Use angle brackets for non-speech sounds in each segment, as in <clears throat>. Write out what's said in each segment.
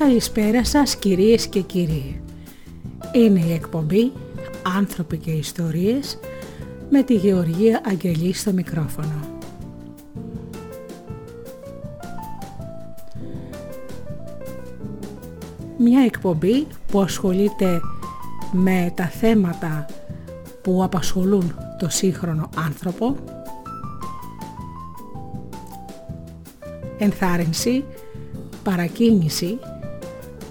Καλησπέρα σας κυρίες και κύριοι. Είναι η εκπομπή «Άνθρωποι και Ιστορίες» με τη Γεωργία Αγγελή στο μικρόφωνο. Μια εκπομπή που ασχολείται με τα θέματα που απασχολούν το σύγχρονο άνθρωπο, ενθάρρυνση, παρακίνηση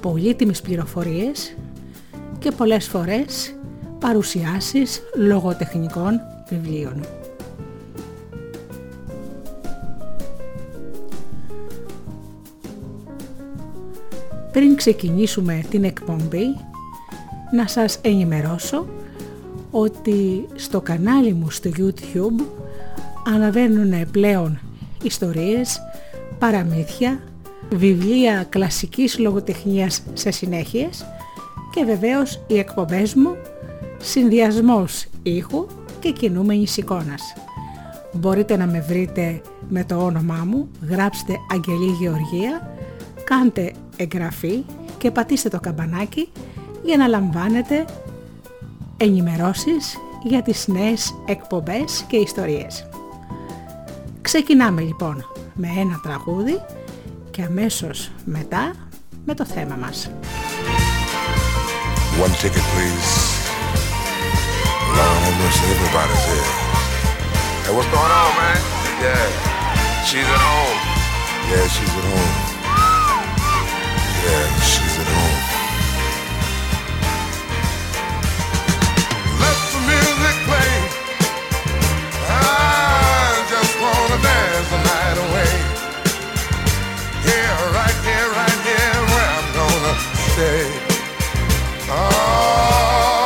πολύτιμες πληροφορίες και πολλές φορές παρουσιάσεις λογοτεχνικών βιβλίων. Πριν ξεκινήσουμε την εκπομπή, να σας ενημερώσω ότι στο κανάλι μου στο YouTube αναβαίνουν πλέον ιστορίες, παραμύθια, βιβλία κλασικής λογοτεχνίας σε συνέχειες και βεβαίως οι εκπομπές μου συνδυασμός ήχου και κινούμενης εικόνας. Μπορείτε να με βρείτε με το όνομά μου, γράψτε Αγγελή Γεωργία, κάντε εγγραφή και πατήστε το καμπανάκι για να λαμβάνετε ενημερώσεις για τις νέες εκπομπές και ιστορίες. Ξεκινάμε λοιπόν με ένα τραγούδι και αμέσως μετά με το θέμα μας. One ticket please. Lord have mercy, everybody's here. Hey, what's going on, man? Yeah, she's at home. Yeah, she's at home. Yeah, she's at home. say, oh.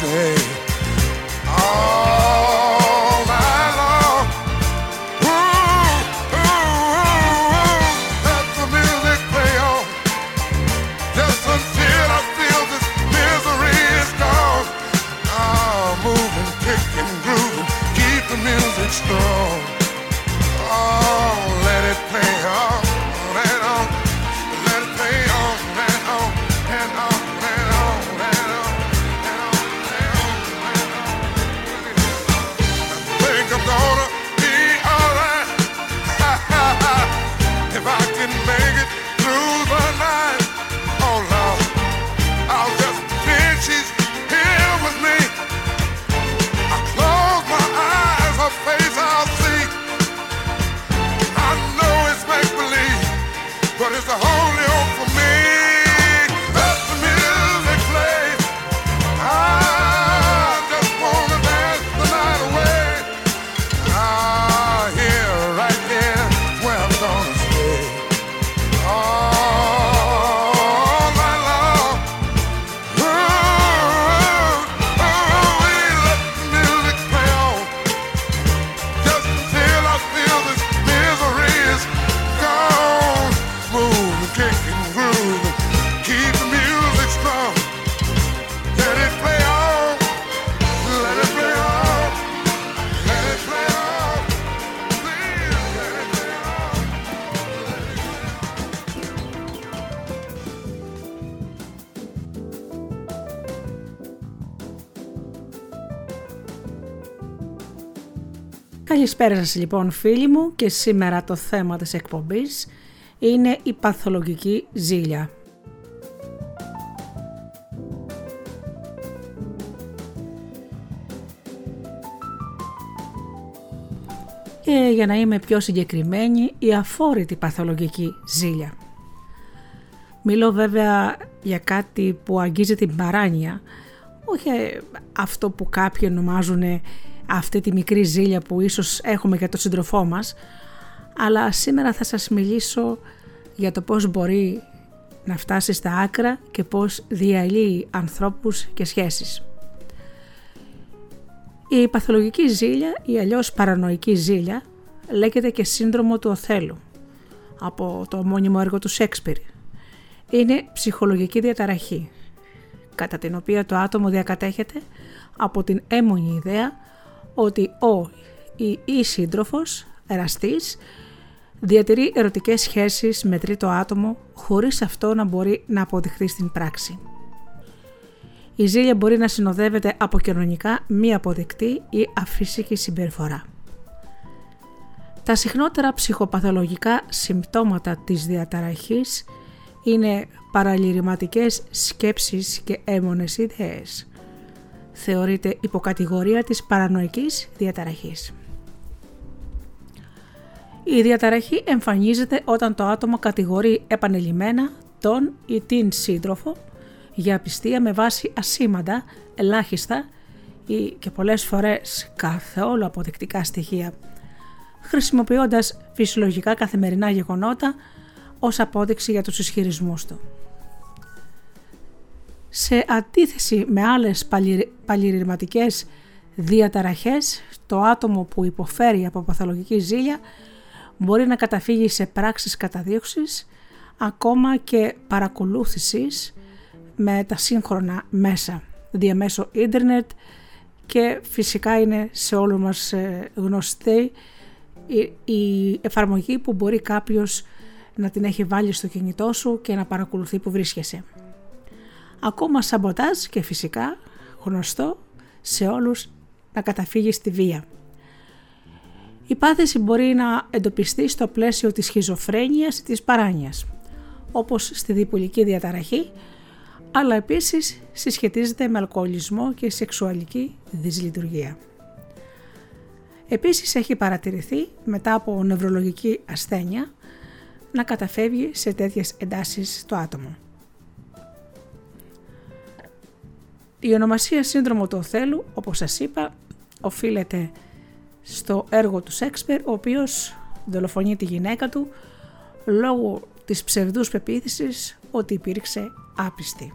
Hey. Καλησπέρα σας λοιπόν φίλοι μου και σήμερα το θέμα της εκπομπής είναι η παθολογική ζήλια. Και για να είμαι πιο συγκεκριμένη, η αφόρητη παθολογική ζήλια. Μιλώ βέβαια για κάτι που αγγίζει την παράνοια, όχι αυτό που κάποιοι ονομάζουν αυτή τη μικρή ζήλια που ίσως έχουμε για τον σύντροφό μας, αλλά σήμερα θα σας μιλήσω για το πώς μπορεί να φτάσει στα άκρα και πώς διαλύει ανθρώπους και σχέσεις. Η παθολογική ζήλια ή αλλιώς παρανοϊκή ζήλια λέγεται και σύνδρομο του Οθέλου από το μόνιμο έργο του Σέξπιρ. Είναι ψυχολογική διαταραχή κατά την οποία το άτομο διακατέχεται από την έμονη ιδέα ότι ο ή η σύντροφος, εραστής, διατηρεί ερωτικές σχέσεις με τρίτο άτομο χωρίς αυτό να μπορεί να αποδειχθεί στην πράξη. Η ζήλια μπορεί να συνοδεύεται από κοινωνικά μη αποδεκτή ή αφύσικη συμπεριφορά. Τα συχνότερα ψυχοπαθολογικά συμπτώματα της διαταραχής είναι παραλυρηματικές σκέψεις και έμονες ιδέες. Θεωρείται υποκατηγορία της παρανοϊκής διαταραχής. Η διαταραχή εμφανίζεται όταν το άτομο κατηγορεί επανελειμμένα τον ή την σύντροφο για απιστία με βάση ασήμαντα, ελάχιστα ή και πολλές φορές καθόλου αποδεικτικά στοιχεία, χρησιμοποιώντας φυσιολογικά καθημερινά γεγονότα ως απόδειξη για τους ισχυρισμούς του. Σε αντίθεση με άλλες παλιρηματικές διαταραχές, το άτομο που υποφέρει από παθολογική ζήλια μπορεί να καταφύγει σε πράξεις καταδίωξης, ακόμα και παρακολούθησης με τα σύγχρονα μέσα, διαμέσω ίντερνετ και φυσικά είναι σε όλους μας ε, γνωστή η εφαρμογή που μπορεί κάποιος να την έχει βάλει στο κινητό σου και να παρακολουθεί που βρίσκεσαι. Ακόμα σαμποτάζ και φυσικά γνωστό σε όλους να καταφύγεις στη βία. Η πάθηση μπορεί να εντοπιστεί στο πλαίσιο της σχιζοφρένειας ή της παράνοιας, όπως στη διπολική διαταραχή, αλλά επίσης συσχετίζεται με αλκοολισμό και σεξουαλική δυσλειτουργία. Επίσης έχει παρατηρηθεί μετά από νευρολογική ασθένεια να καταφεύγει σε τέτοιες εντάσεις το άτομο. Η ονομασία σύνδρομο του Οθέλου, όπως σας είπα, οφείλεται στο έργο του Σέξπερ, ο οποίος δολοφονεί τη γυναίκα του λόγω της ψευδούς πεποίθησης ότι υπήρξε άπιστη.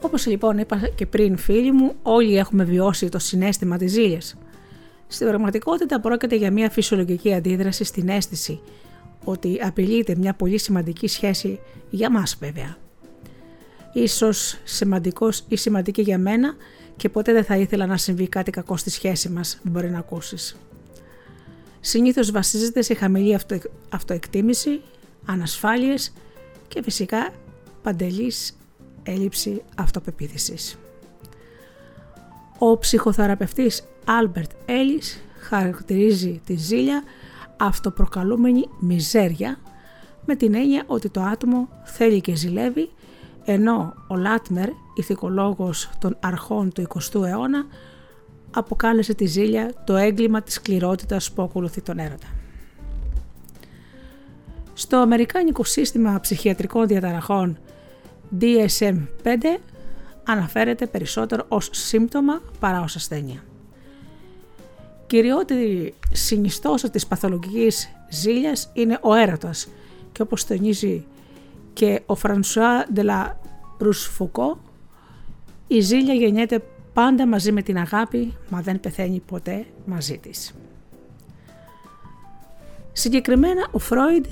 Όπως λοιπόν είπα και πριν φίλοι μου, όλοι έχουμε βιώσει το συνέστημα της ζήλιας. Στην πραγματικότητα πρόκειται για μια φυσιολογική αντίδραση στην αίσθηση ότι απειλείται μια πολύ σημαντική σχέση για μας βέβαια. Ίσως σημαντικός ή σημαντική για μένα και ποτέ δεν θα ήθελα να συμβεί κάτι κακό στη σχέση μας, μπορεί να ακούσεις. Συνήθως βασίζεται σε χαμηλή αυτο, αυτοεκτίμηση, ανασφάλειες και φυσικά παντελής έλλειψη αυτοπεποίθησης. Ο ψυχοθεραπευτής Άλμπερτ Έλλης χαρακτηρίζει τη ζήλια αυτοπροκαλούμενη μιζέρια με την έννοια ότι το άτομο θέλει και ζηλεύει ενώ ο Λάτμερ, ηθικολόγος των αρχών του 20ου αιώνα, αποκάλεσε τη ζήλια το έγκλημα της σκληρότητας που ακολουθεί τον έρωτα. Στο Αμερικάνικο σύστημα ψυχιατρικών διαταραχών DSM-5 αναφέρεται περισσότερο ως σύμπτωμα παρά ως ασθένεια. Κυριότερη συνιστόσα της παθολογικής ζήλιας είναι ο έρωτας και όπως τονίζει και ο Φρανσουά Ντελα Ρουσφουκό η ζήλια γεννιέται πάντα μαζί με την αγάπη μα δεν πεθαίνει ποτέ μαζί της. Συγκεκριμένα ο Φρόιντ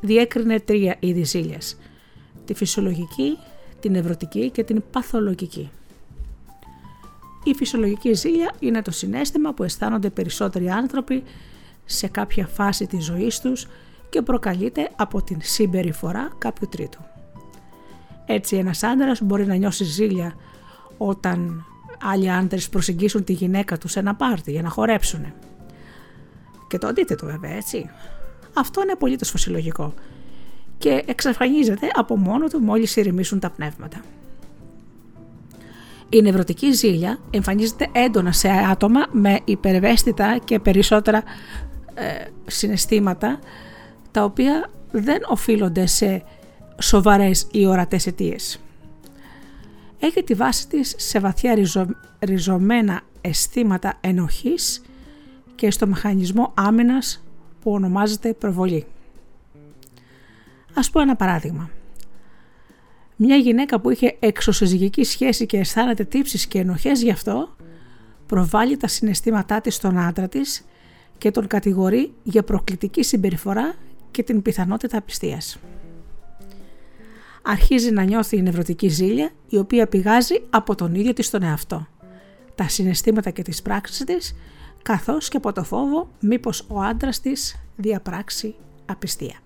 διέκρινε τρία είδη ζήλιας. Τη φυσιολογική, την νευρωτική και την παθολογική. Η φυσιολογική ζήλια είναι το συνέστημα που αισθάνονται περισσότεροι άνθρωποι σε κάποια φάση της ζωής τους και προκαλείται από την συμπεριφορά κάποιου τρίτου. Έτσι ένας άντρας μπορεί να νιώσει ζήλια όταν άλλοι άντρες προσεγγίσουν τη γυναίκα τους σε ένα πάρτι για να χορέψουν. Και το αντίθετο βέβαια έτσι. Αυτό είναι απολύτως φυσιολογικό και εξαφανίζεται από μόνο του μόλις ηρεμήσουν τα πνεύματα. Η νευρωτική ζήλια εμφανίζεται έντονα σε άτομα με υπερευαίσθητα και περισσότερα ε, συναισθήματα τα οποία δεν οφείλονται σε σοβαρές ή ορατές αιτίες. Έχει τη βάση της σε βαθιά ριζωμένα αισθήματα ενοχής και στο μηχανισμό άμυνας που ονομάζεται προβολή. Ας πω ένα παράδειγμα. Μια γυναίκα που είχε εξωσυζυγική σχέση και αισθάνεται τύψεις και ενοχές γι' αυτό, προβάλλει τα συναισθήματά της στον άντρα της και τον κατηγορεί για προκλητική συμπεριφορά και την πιθανότητα απιστίας. Αρχίζει να νιώθει η νευρωτική ζήλια, η οποία πηγάζει από τον ίδιο της τον εαυτό. Τα συναισθήματα και τις πράξεις της, καθώς και από το φόβο μήπως ο άντρας της διαπράξει απιστία.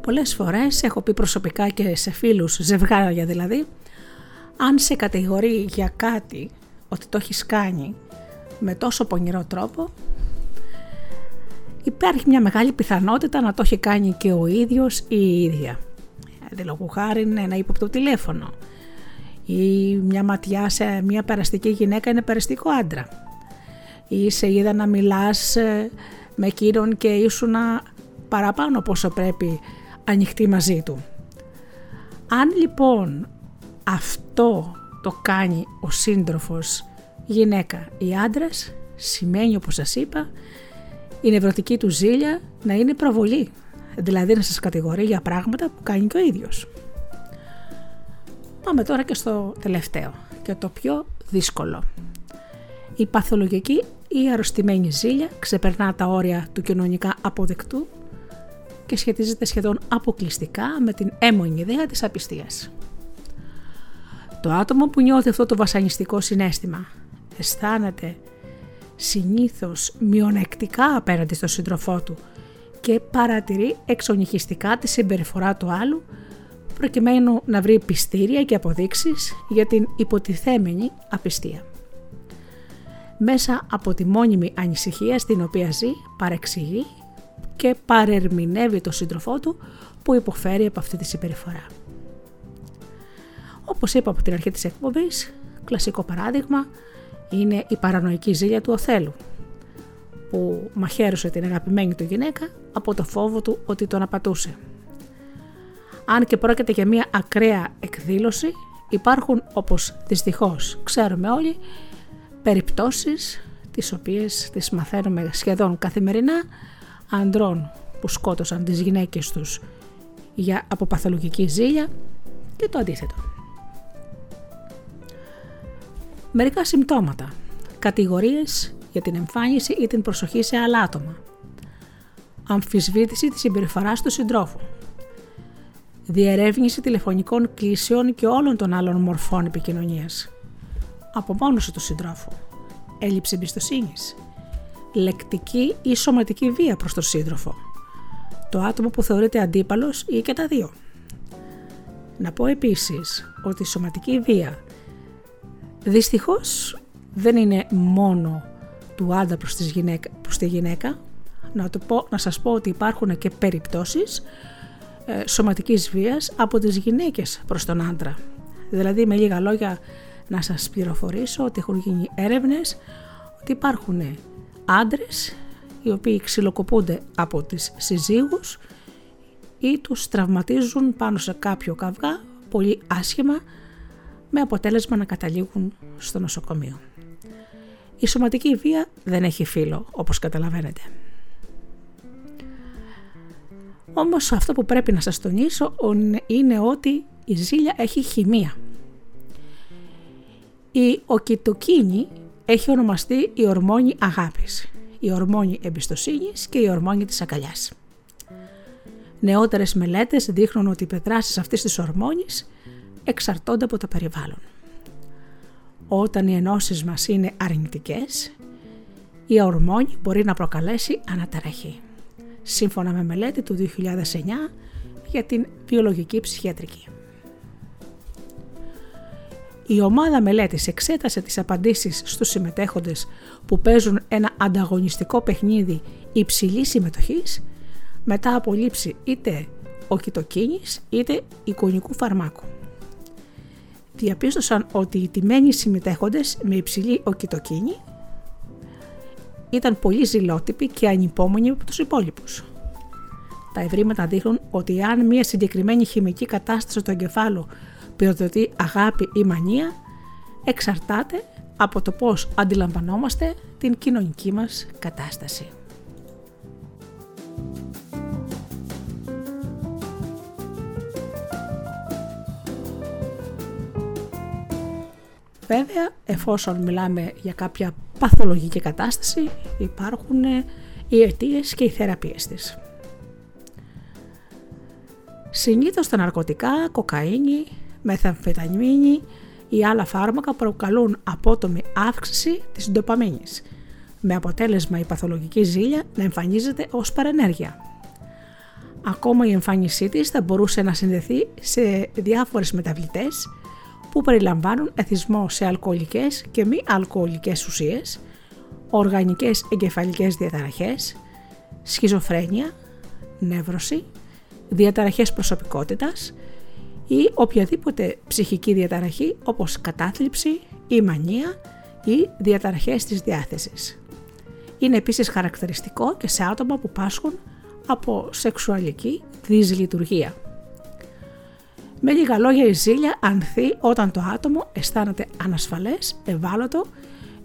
Πολλές φορές έχω πει προσωπικά και σε φίλους, ζευγάρια δηλαδή, αν σε κατηγορεί για κάτι ότι το έχεις κάνει με τόσο πονηρό τρόπο, υπάρχει μια μεγάλη πιθανότητα να το έχει κάνει και ο ίδιος ή η ίδια. Δηλαδή χάρη είναι ένα ύποπτο τηλέφωνο ή μια ματιά σε μια περαστική γυναίκα είναι περαστικό άντρα ή σε είδα να μιλάς ε, με εκείνον και ήσουν παραπάνω πόσο πρέπει ανοιχτή μαζί του. Αν λοιπόν αυτό το κάνει ο σύντροφος γυναίκα ή άντρας, σημαίνει όπως σας είπα η νευρωτική του ζήλια να είναι προβολή, δηλαδή να σας κατηγορεί για πράγματα που κάνει και ο ίδιος. Πάμε τώρα και στο τελευταίο και το πιο δύσκολο. Η παθολογική ή αρρωστημένη ζήλια ξεπερνά τα όρια του κοινωνικά αποδεκτού και σχετίζεται σχεδόν αποκλειστικά με την έμονη ιδέα της απιστίας. Το άτομο που νιώθει αυτό το βασανιστικό συνέστημα αισθάνεται συνήθως μειονεκτικά απέναντι στον σύντροφό του και παρατηρεί εξονυχιστικά τη συμπεριφορά του άλλου προκειμένου να βρει πιστήρια και αποδείξεις για την υποτιθέμενη απιστία. Μέσα από τη μόνιμη ανησυχία στην οποία ζει παρεξηγεί και παρερμηνεύει τον σύντροφό του που υποφέρει από αυτή τη συμπεριφορά. Όπως είπα από την αρχή της εκπομπής, κλασικό παράδειγμα είναι η παρανοϊκή ζήλια του Οθέλου, που μαχαίρωσε την αγαπημένη του γυναίκα από το φόβο του ότι τον απατούσε. Αν και πρόκειται για μια ακραία εκδήλωση, υπάρχουν όπως δυστυχώς ξέρουμε όλοι, περιπτώσεις τις οποίες τις μαθαίνουμε σχεδόν καθημερινά ανδρών που σκότωσαν τις γυναίκες τους για αποπαθολογική ζήλια και το αντίθετο. Μερικά συμπτώματα. Κατηγορίες για την εμφάνιση ή την προσοχή σε άλλα άτομα. Αμφισβήτηση της συμπεριφοράς του συντρόφου. Διερεύνηση τηλεφωνικών κλήσεων και όλων των άλλων μορφών επικοινωνίας. Απομόνωση του συντρόφου. Έλλειψη εμπιστοσύνης λεκτική ή σωματική βία προς τον σύντροφο. Το άτομο που θεωρείται αντίπαλος ή και τα δύο. Να πω επίσης ότι η σωματική βία δυστυχώς δεν είναι μόνο του άντρα προς, τη γυναίκα, προς τη γυναίκα. Να, το πω, να σας πω ότι υπάρχουν και περιπτώσεις ε, σωματικής βίας από τις γυναίκες προς τον άντρα. Δηλαδή με λίγα λόγια να σας πληροφορήσω ότι έχουν γίνει έρευνες ότι υπάρχουν άντρες οι οποίοι ξυλοκοπούνται από τις συζύγους ή τους τραυματίζουν πάνω σε κάποιο καυγά πολύ άσχημα με αποτέλεσμα να καταλήγουν στο νοσοκομείο. Η σωματική βία δεν έχει φύλλο όπως καταλαβαίνετε. Όμως αυτό που πρέπει να σας τονίσω είναι ότι η ζήλια έχει χημεία. Η οκιτοκίνη έχει ονομαστεί η ορμόνη αγάπης, η ορμόνη εμπιστοσύνης και η ορμόνη της αγκαλιάς. Νεότερες μελέτες δείχνουν ότι οι πεδράσεις αυτής της ορμόνης εξαρτώνται από το περιβάλλον. όταν οι ενώσεις μας είναι αρνητικές, η ορμόνη μπορεί να προκαλέσει αναταραχή. Σύμφωνα με μελέτη του 2009 για την βιολογική ψυχιατρική. Η ομάδα μελέτης εξέτασε τις απαντήσεις στους συμμετέχοντες που παίζουν ένα ανταγωνιστικό παιχνίδι υψηλής συμμετοχής μετά από λήψη είτε οκιτοκίνης είτε εικονικού φαρμάκου. Διαπίστωσαν ότι οι τιμένοι συμμετέχοντες με υψηλή οκιτοκίνη ήταν πολύ ζηλότυποι και ανυπόμονοι από τους υπόλοιπους. Τα ευρήματα δείχνουν ότι αν μια συγκεκριμένη χημική κατάσταση του εγκεφάλου πυροδοτεί αγάπη ή μανία, εξαρτάται από το πώς αντιλαμβανόμαστε την κοινωνική μας κατάσταση. Βέβαια, εφόσον μιλάμε για κάποια παθολογική κατάσταση, υπάρχουν οι αιτίες και οι θεραπείες της. Συνήθως τα ναρκωτικά, κοκαίνη, μεθαμφεταμίνη ή άλλα φάρμακα προκαλούν απότομη αύξηση της ντοπαμίνης, με αποτέλεσμα η παθολογική ζήλια να εμφανίζεται ως παρενέργεια. Ακόμα η εμφάνισή της θα μπορούσε να συνδεθεί σε διάφορες μεταβλητές που περιλαμβάνουν εθισμό σε αλκοολικές και μη αλκοολικές ουσίες, οργανικές εγκεφαλικές διαταραχές, σχιζοφρένεια, νεύρωση, διαταραχές προσωπικότητας ή οποιαδήποτε ψυχική διαταραχή όπως κατάθλιψη ή μανία ή διαταραχές της διάθεσης. Είναι επίσης χαρακτηριστικό και σε άτομα που πάσχουν από σεξουαλική δυσλειτουργία. Με λίγα λόγια η ζήλια ανθεί όταν το άτομο αισθάνεται ανασφαλές, ευάλωτο,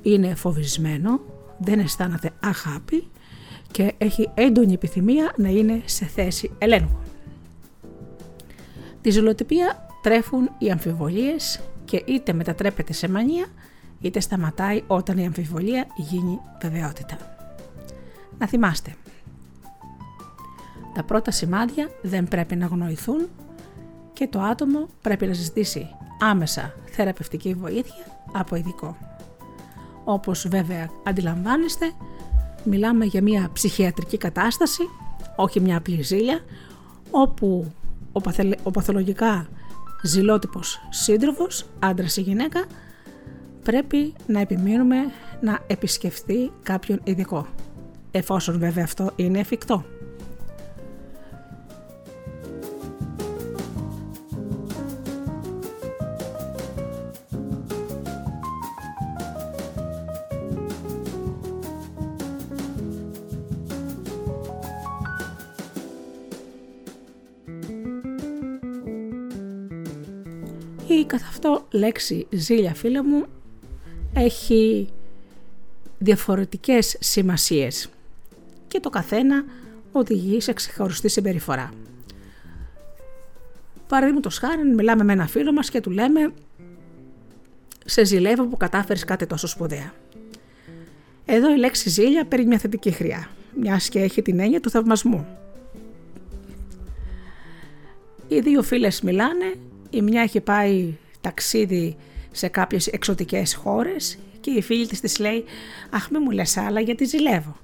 είναι φοβισμένο, δεν αισθάνεται αγάπη και έχει έντονη επιθυμία να είναι σε θέση ελέγχου. Τη ζηλοτυπία τρέφουν οι αμφιβολίες και είτε μετατρέπεται σε μανία είτε σταματάει όταν η αμφιβολία γίνει βεβαιότητα. Να θυμάστε, τα πρώτα σημάδια δεν πρέπει να γνωηθούν και το άτομο πρέπει να ζητήσει άμεσα θεραπευτική βοήθεια από ειδικό. Όπως βέβαια αντιλαμβάνεστε, μιλάμε για μια ψυχιατρική κατάσταση, όχι μια απλή ζήλια, όπου ο, ο παθολογικά ζηλότυπος σύντροφος, άντρας ή γυναίκα, πρέπει να επιμείνουμε να επισκεφθεί κάποιον ειδικό, εφόσον βέβαια αυτό είναι εφικτό. Η καθ' αυτό λέξη ζήλια φίλε μου έχει διαφορετικές σημασίες και το καθένα οδηγεί σε ξεχωριστή συμπεριφορά. Παραδείγματος χάρη, μιλάμε με ένα φίλο μας και του λέμε «Σε ζηλεύω που κατάφερες κάτι τόσο σπουδαία». Εδώ η λέξη ζήλια παίρνει μια θετική χρειά, μιας και έχει την έννοια του θαυμασμού. Οι δύο φίλες μιλάνε η μια έχει πάει ταξίδι σε κάποιες εξωτικές χώρες και η φίλη της της λέει «Αχ μη μου λες άλλα γιατί ζηλεύω».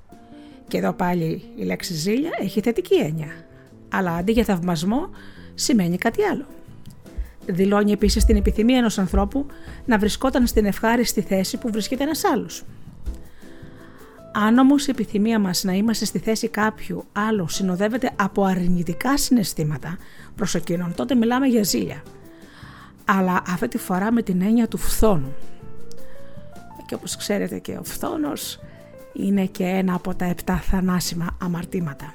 Και εδώ πάλι η λέξη ζήλια έχει θετική έννοια, αλλά αντί για θαυμασμό σημαίνει κάτι άλλο. Δηλώνει επίσης την επιθυμία ενός ανθρώπου να βρισκόταν στην ευχάριστη θέση που βρίσκεται ένας άλλος. Αν όμως η επιθυμία μας να είμαστε στη θέση κάποιου άλλου συνοδεύεται από αρνητικά συναισθήματα προς εκείνον, τότε μιλάμε για ζήλια. Αλλά αυτή τη φορά με την έννοια του φθόνου. Και όπως ξέρετε και ο φθόνος είναι και ένα από τα επτά θανάσιμα αμαρτήματα.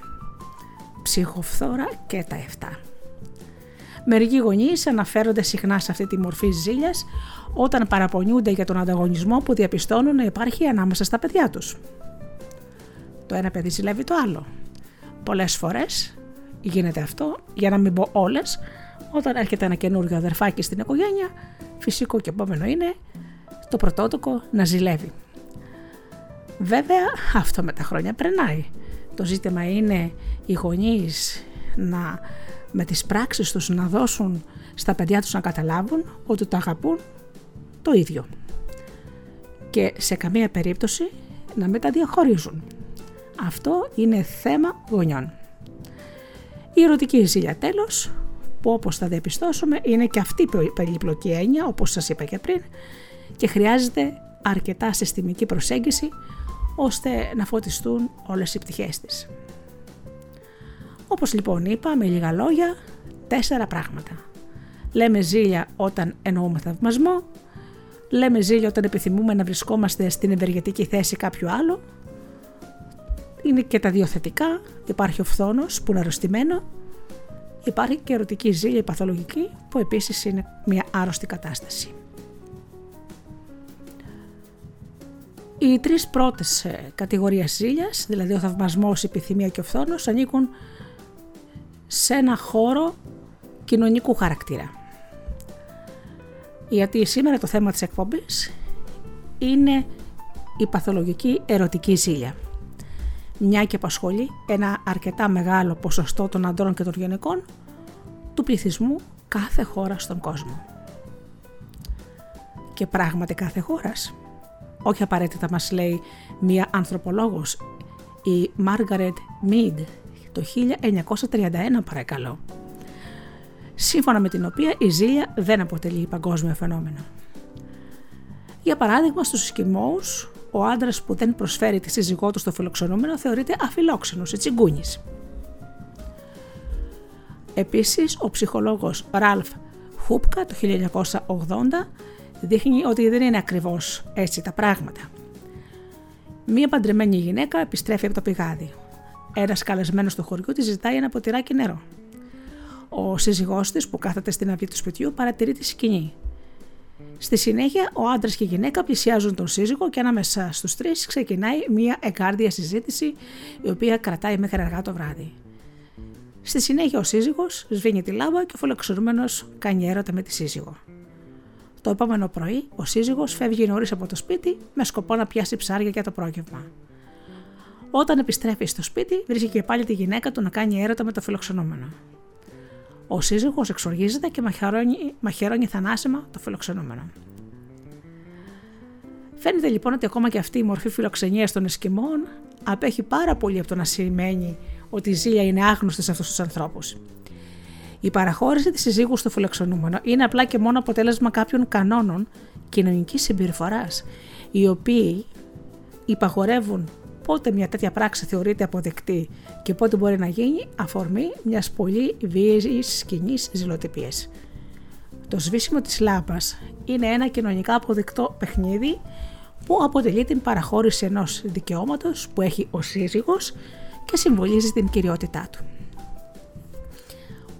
Ψυχοφθόρα και τα εφτά. Μερικοί γονείς αναφέρονται συχνά σε αυτή τη μορφή ζήλιας όταν παραπονιούνται για τον ανταγωνισμό που διαπιστώνουν να υπάρχει ανάμεσα στα παιδιά τους. Το ένα παιδί ζηλεύει το άλλο. Πολλές φορές γίνεται αυτό, για να μην πω όλες, όταν έρχεται ένα καινούργιο αδερφάκι στην οικογένεια, φυσικό και επόμενο είναι το πρωτότοκο να ζηλεύει. Βέβαια αυτό με τα χρόνια περνάει. Το ζήτημα είναι οι γονείς να με τις πράξεις τους να δώσουν στα παιδιά τους να καταλάβουν ότι το αγαπούν το ίδιο. και σε καμία περίπτωση να μην τα διαχωρίζουν. Αυτό είναι θέμα γονιών. Η ερωτική ζήλια τέλος, που όπως θα διαπιστώσουμε είναι και αυτή η περιπλοκή έννοια, όπως σας είπα και πριν, και χρειάζεται αρκετά συστημική προσέγγιση ώστε να φωτιστούν όλες οι πτυχές της. Όπως λοιπόν είπα, με λίγα λόγια, τέσσερα πράγματα. Λέμε ζήλια όταν εννοούμε θαυμασμό, λέμε ζήλια όταν επιθυμούμε να βρισκόμαστε στην ευεργετική θέση κάποιου άλλου, είναι και τα δύο θετικά, υπάρχει ο φθόνος που είναι αρρωστημένο, υπάρχει και ερωτική ζήλια η παθολογική που επίσης είναι μια άρρωστη κατάσταση. Οι τρεις πρώτες ε, κατηγορίες ζήλιας, δηλαδή ο θαυμασμός, η επιθυμία και ο φθόνος, ανήκουν σε ένα χώρο κοινωνικού χαρακτήρα. Γιατί σήμερα το θέμα της εκπομπής είναι η παθολογική ερωτική ζήλια. Μια και απασχολεί ένα αρκετά μεγάλο ποσοστό των αντρών και των γυναικών του πληθυσμού κάθε χώρας στον κόσμο. Και πράγματι κάθε χώρας. Όχι απαραίτητα μας λέει μία ανθρωπολόγος, η Μάργαρετ Μίντ, το 1931 παρακαλώ σύμφωνα με την οποία η ζήλια δεν αποτελεί παγκόσμιο φαινόμενο. Για παράδειγμα, στους Ισκιμώους, ο άντρας που δεν προσφέρει τη σύζυγό του στο φιλοξενούμενο θεωρείται αφιλόξενος ή τσιγκούνης. Επίσης, ο ψυχολόγος Ραλφ Χούπκα το 1980 δείχνει ότι δεν είναι ακριβώς έτσι τα πράγματα. Μία παντρεμένη γυναίκα επιστρέφει από το πηγάδι. Ένας καλεσμένος στο χωριό τη ζητάει ένα ποτηράκι νερό. Ο σύζυγός της που κάθεται στην αυλή του σπιτιού παρατηρεί τη σκηνή. Στη συνέχεια, ο άντρας και η γυναίκα πλησιάζουν τον σύζυγο και ανάμεσα στους τρεις ξεκινάει μια εγκάρδια συζήτηση η οποία κρατάει μέχρι αργά το βράδυ. Στη συνέχεια, ο σύζυγος σβήνει τη λάμπα και ο φιλοξενούμενος κάνει έρωτα με τη σύζυγο. Το επόμενο πρωί, ο σύζυγος φεύγει νωρίς από το σπίτι με σκοπό να πιάσει ψάρια για το πρόγευμα. Όταν επιστρέφει στο σπίτι, βρίσκει και πάλι τη γυναίκα του να κάνει έρωτα με το φιλοξενούμενο. Ο σύζυγος εξοργίζεται και μαχαιρώνει, μαχαιρώνει θανάσιμα το φιλοξενούμενο. Φαίνεται λοιπόν ότι ακόμα και αυτή η μορφή φιλοξενίας των Εσκιμών απέχει πάρα πολύ από το να σημαίνει ότι η ζήλια είναι άγνωστη σε αυτούς τους ανθρώπους. Η παραχώρηση της συζύγου στο φιλοξενούμενο είναι απλά και μόνο αποτέλεσμα κάποιων κανόνων κοινωνικής συμπεριφοράς, οι οποίοι υπαγορεύουν πότε μια τέτοια πράξη θεωρείται αποδεκτή και πότε μπορεί να γίνει αφορμή μιας πολύ βίαιης κοινή ζηλοτυπίας. Το σβήσιμο της λάμπας είναι ένα κοινωνικά αποδεκτό παιχνίδι που αποτελεί την παραχώρηση ενός δικαιώματος που έχει ο σύζυγος και συμβολίζει την κυριότητά του.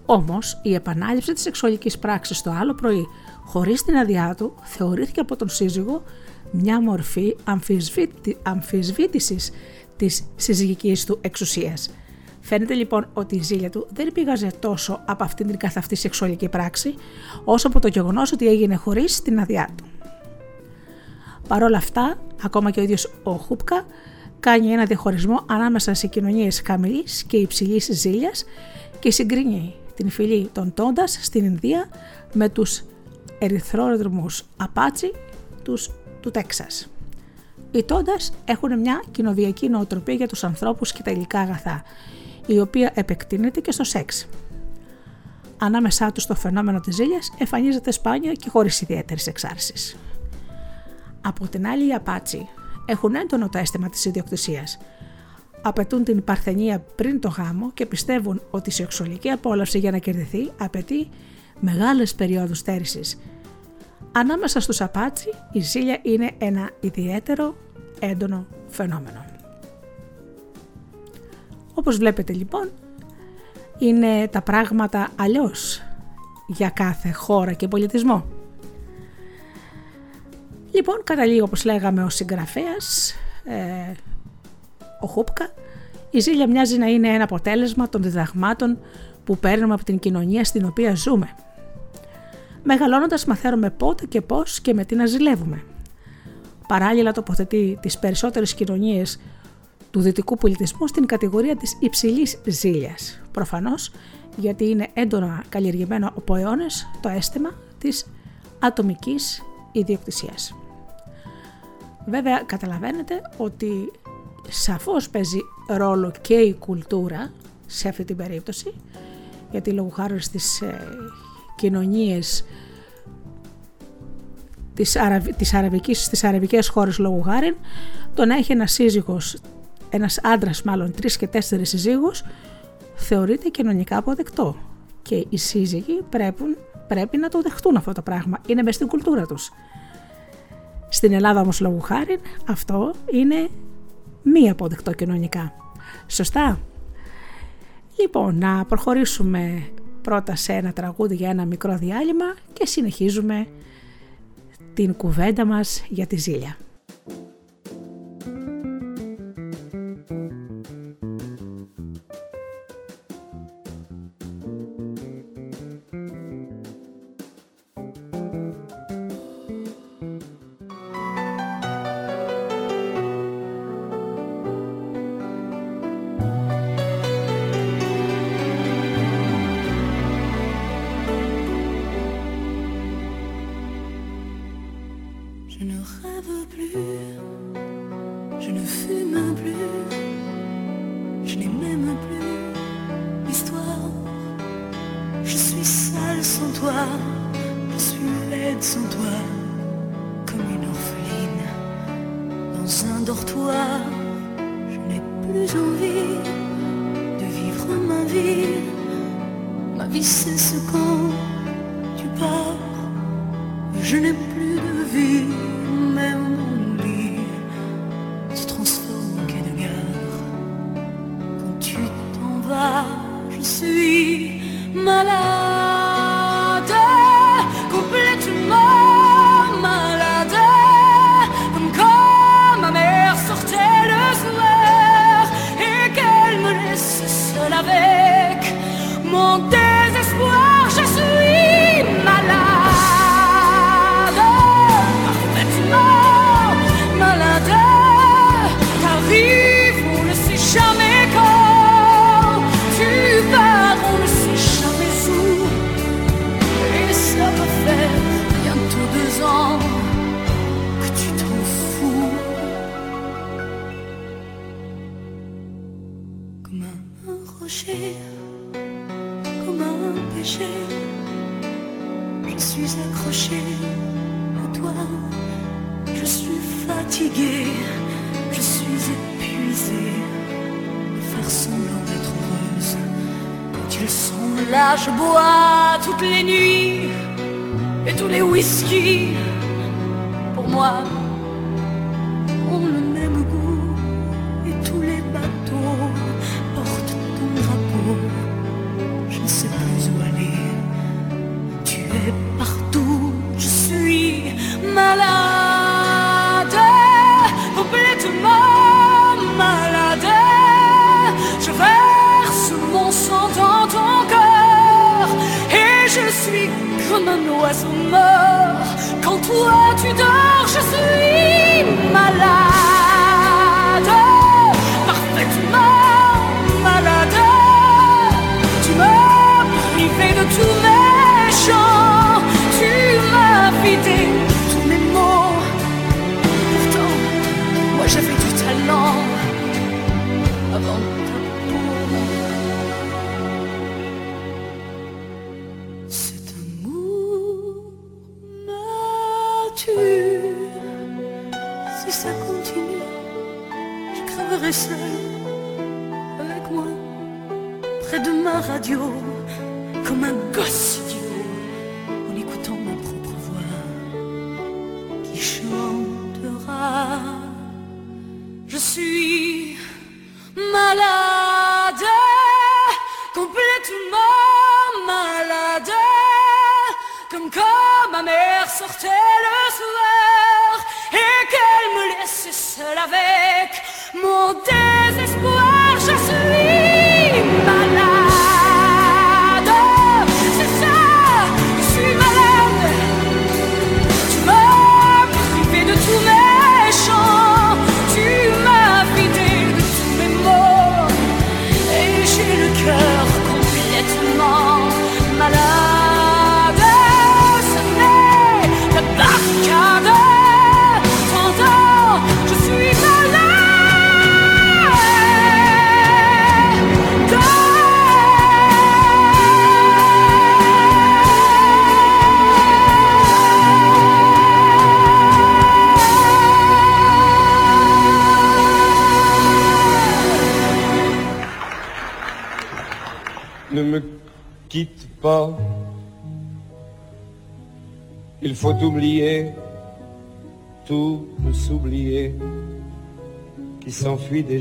Όμως, η επανάληψη της σεξουαλικής πράξης το άλλο πρωί χωρίς την αδειά του θεωρήθηκε από τον σύζυγο μια μορφή αμφισβήτη, αμφισβήτησης της συζυγικής του εξουσίας. Φαίνεται λοιπόν ότι η ζήλια του δεν πήγαζε τόσο από αυτήν την καθ' αυτή σεξουαλική πράξη, όσο από το γεγονός ότι έγινε χωρίς την αδειά του. Παρ' όλα αυτά, ακόμα και ο ίδιος ο Χούπκα κάνει ένα διαχωρισμό ανάμεσα σε κοινωνίες χαμηλής και υψηλής ζήλιας και συγκρίνει την φυλή των Τόντας στην Ινδία με τους ερυθρόδρομους Απάτσι, τους του Τέξας. Οι Τόντας έχουν μια κοινοβιακή νοοτροπία για τους ανθρώπους και τα υλικά αγαθά, η οποία επεκτείνεται και στο σεξ. Ανάμεσά τους το φαινόμενο της ζήλιας εμφανίζεται σπάνια και χωρίς ιδιαίτερη εξάρσεις. Από την άλλη οι Απάτσι έχουν έντονο το αίσθημα της ιδιοκτησίας. Απαιτούν την παρθενία πριν το γάμο και πιστεύουν ότι η σεξουαλική απόλαυση για να κερδιθεί απαιτεί μεγάλες περιόδους στέρησης Ανάμεσα στους Απάτσι η ζήλια είναι ένα ιδιαίτερο έντονο φαινόμενο. Όπως βλέπετε λοιπόν είναι τα πράγματα αλλιώς για κάθε χώρα και πολιτισμό. Λοιπόν, κατά λίγο όπως λέγαμε ο συγγραφέας, ε, ο Χούπκα, η ζήλια μοιάζει να είναι ένα αποτέλεσμα των διδαγμάτων που παίρνουμε από την κοινωνία στην οποία ζούμε – Μεγαλώνοντας μαθαίνουμε πότε και πώς και με τι να ζηλεύουμε. Παράλληλα τοποθετεί τις περισσότερες κοινωνίες του δυτικού πολιτισμού στην κατηγορία της υψηλής ζήλιας. Προφανώς γιατί είναι έντονα καλλιεργημένο από αιώνες το αίσθημα της ατομικής ιδιοκτησίας. Βέβαια καταλαβαίνετε ότι σαφώς παίζει ρόλο και η κουλτούρα σε αυτή την περίπτωση γιατί λόγω χάρη στις ε, κοινωνίες της, Αραβ, της αραβικής, στις αραβικές χώρες λόγω χάρη το να έχει ένας σύζυγος, ένας άντρας μάλλον τρεις και τέσσερις σύζυγους θεωρείται κοινωνικά αποδεκτό και οι σύζυγοι πρέπει, πρέπει να το δεχτούν αυτό το πράγμα, είναι μέσα στην κουλτούρα τους. Στην Ελλάδα όμως λόγω χάρη αυτό είναι μη αποδεκτό κοινωνικά. Σωστά; Λοιπόν, να προχωρήσουμε πρώτα σε ένα τραγούδι για ένα μικρό διάλειμμα και συνεχίζουμε την κουβέντα μας για τη ζήλια. moi.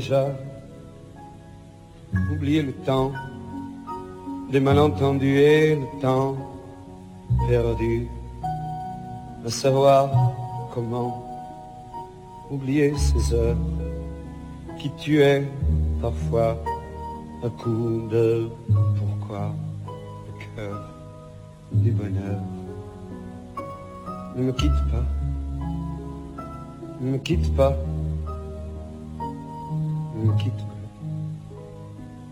Déjà. Oublier le temps des malentendus et le temps perdu. À savoir comment oublier ces heures qui tuaient parfois un coup de pourquoi le cœur du bonheur. Ne me quitte pas, ne me quitte pas,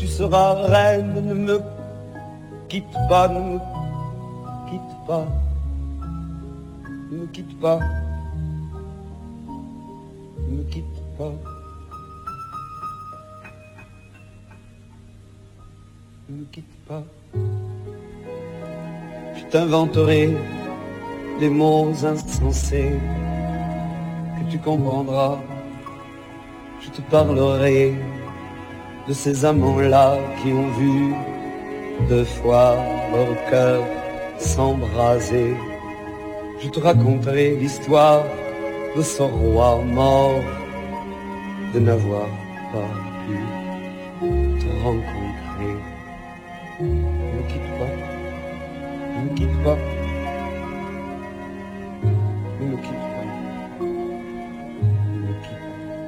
tu seras reine. Ne me quitte pas, ne me quitte pas, ne me quitte pas, ne me quitte pas. ne me quitte pas. Je t'inventerai des mots insensés que tu comprendras. Je te parlerai de ces amants-là qui ont vu deux fois leur cœur s'embraser. Je te raconterai l'histoire de ce roi mort de n'avoir pas pu te rencontrer. Ne quitte pas. Ne quitte pas. Ne quitte pas. Ne quitte pas.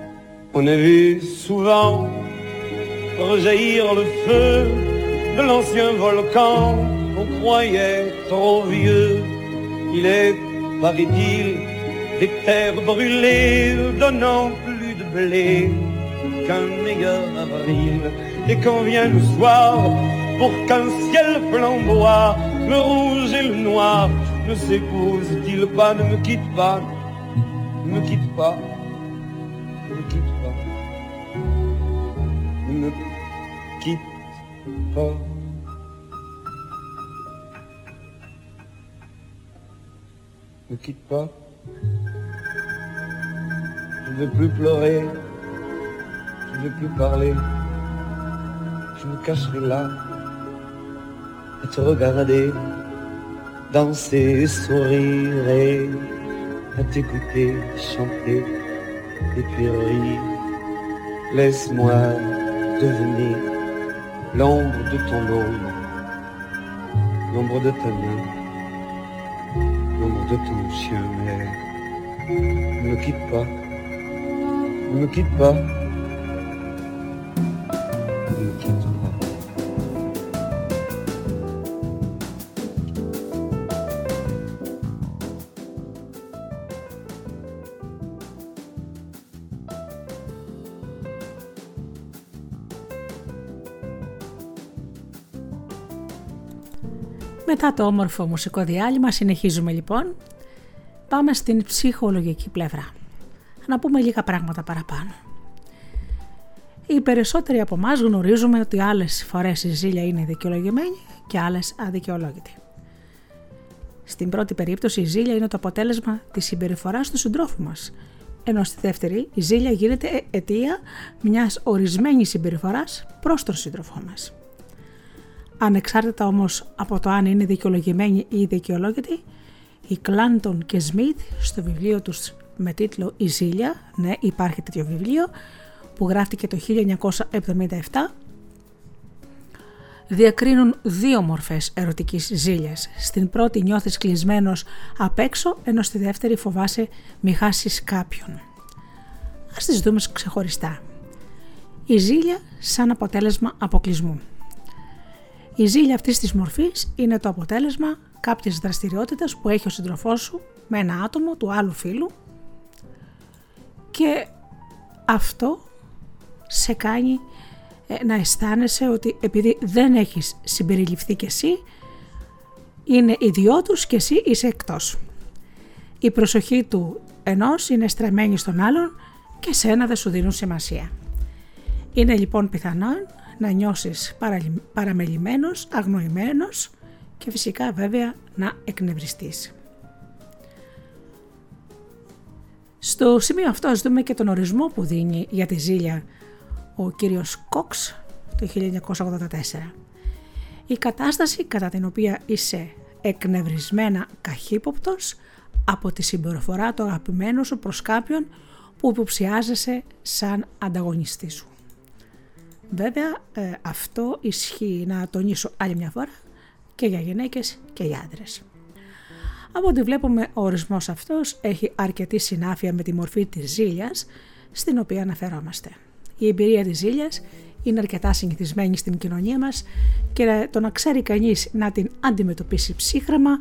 On a vu souvent rejaillir le feu de l'ancien volcan qu'on croyait trop vieux. Il est, paraît-il, des terres brûlées donnant plus de blé qu'un meilleur avril. Et quand vient le soir, pour qu'un ciel flamboie, le rouge et le noir ne s'épousent-ils pas, ne me quitte pas, ne me quitte pas, ne me quitte pas, ne me quitte Ne quitte pas. Je ne veux plus pleurer. Je ne veux plus parler. Je me cacherai là à te regarder, danser, sourire et à t'écouter chanter et puis rire. Laisse-moi devenir l'ombre de ton ombre, l'ombre de ta main, l'ombre de ton chien. Mais ne me quitte pas, ne me quitte pas. Ne me quitte pas. Μετά το όμορφο μουσικό διάλειμμα συνεχίζουμε λοιπόν. Πάμε στην ψυχολογική πλευρά. Να πούμε λίγα πράγματα παραπάνω. Οι περισσότεροι από εμάς γνωρίζουμε ότι άλλες φορές η ζήλια είναι δικαιολογημένη και άλλες αδικαιολόγητη. Στην πρώτη περίπτωση η ζήλια είναι το αποτέλεσμα της συμπεριφοράς του συντρόφου μας, ενώ στη δεύτερη η ζήλια γίνεται αιτία μιας ορισμένης συμπεριφοράς προς τον σύντροφό μας. Ανεξάρτητα όμως από το αν είναι δικαιολογημένη ή δικαιολόγητη, οι Κλάντον και Σμιθ στο βιβλίο τους με τίτλο «Η ζήλια», ναι υπάρχει τέτοιο βιβλίο, που γράφτηκε το 1977, διακρίνουν δύο μορφές ερωτικής ζήλιας. Στην πρώτη νιώθεις κλεισμένος απ' έξω, ενώ στη δεύτερη φοβάσαι μη χάσεις κάποιον. Ας τις δούμε ξεχωριστά. Η ζήλια σαν αποτέλεσμα αποκλεισμού. Η ζήλια αυτής της μορφής είναι το αποτέλεσμα κάποιες δραστηριότητας που έχει ο σύντροφός σου με ένα άτομο του άλλου φίλου και αυτό σε κάνει ε, να αισθάνεσαι ότι επειδή δεν έχεις συμπεριληφθεί κι εσύ, είναι οι δυο τους και εσύ είσαι εκτός. Η προσοχή του ενός είναι στραμμένη στον άλλον και σένα δεν σου δίνουν σημασία. Είναι λοιπόν πιθανόν να νιώσεις παραμελημένος, αγνοημένος και φυσικά βέβαια να εκνευριστείς. Στο σημείο αυτό ας δούμε και τον ορισμό που δίνει για τη ζήλια ο κύριος Κόξ το 1984. Η κατάσταση κατά την οποία είσαι εκνευρισμένα καχύποπτος από τη συμπεριφορά του αγαπημένου σου προς κάποιον που υποψιάζεσαι σαν ανταγωνιστή σου. Βέβαια ε, αυτό ισχύει να τονίσω άλλη μια φορά και για γυναίκες και για άντρες. Από ό,τι βλέπουμε ο ορισμός αυτός έχει αρκετή συνάφεια με τη μορφή της ζήλιας στην οποία αναφερόμαστε. Η εμπειρία της ζήλιας είναι αρκετά συνηθισμένη στην κοινωνία μας και το να ξέρει κανείς να την αντιμετωπίσει ψύχραμα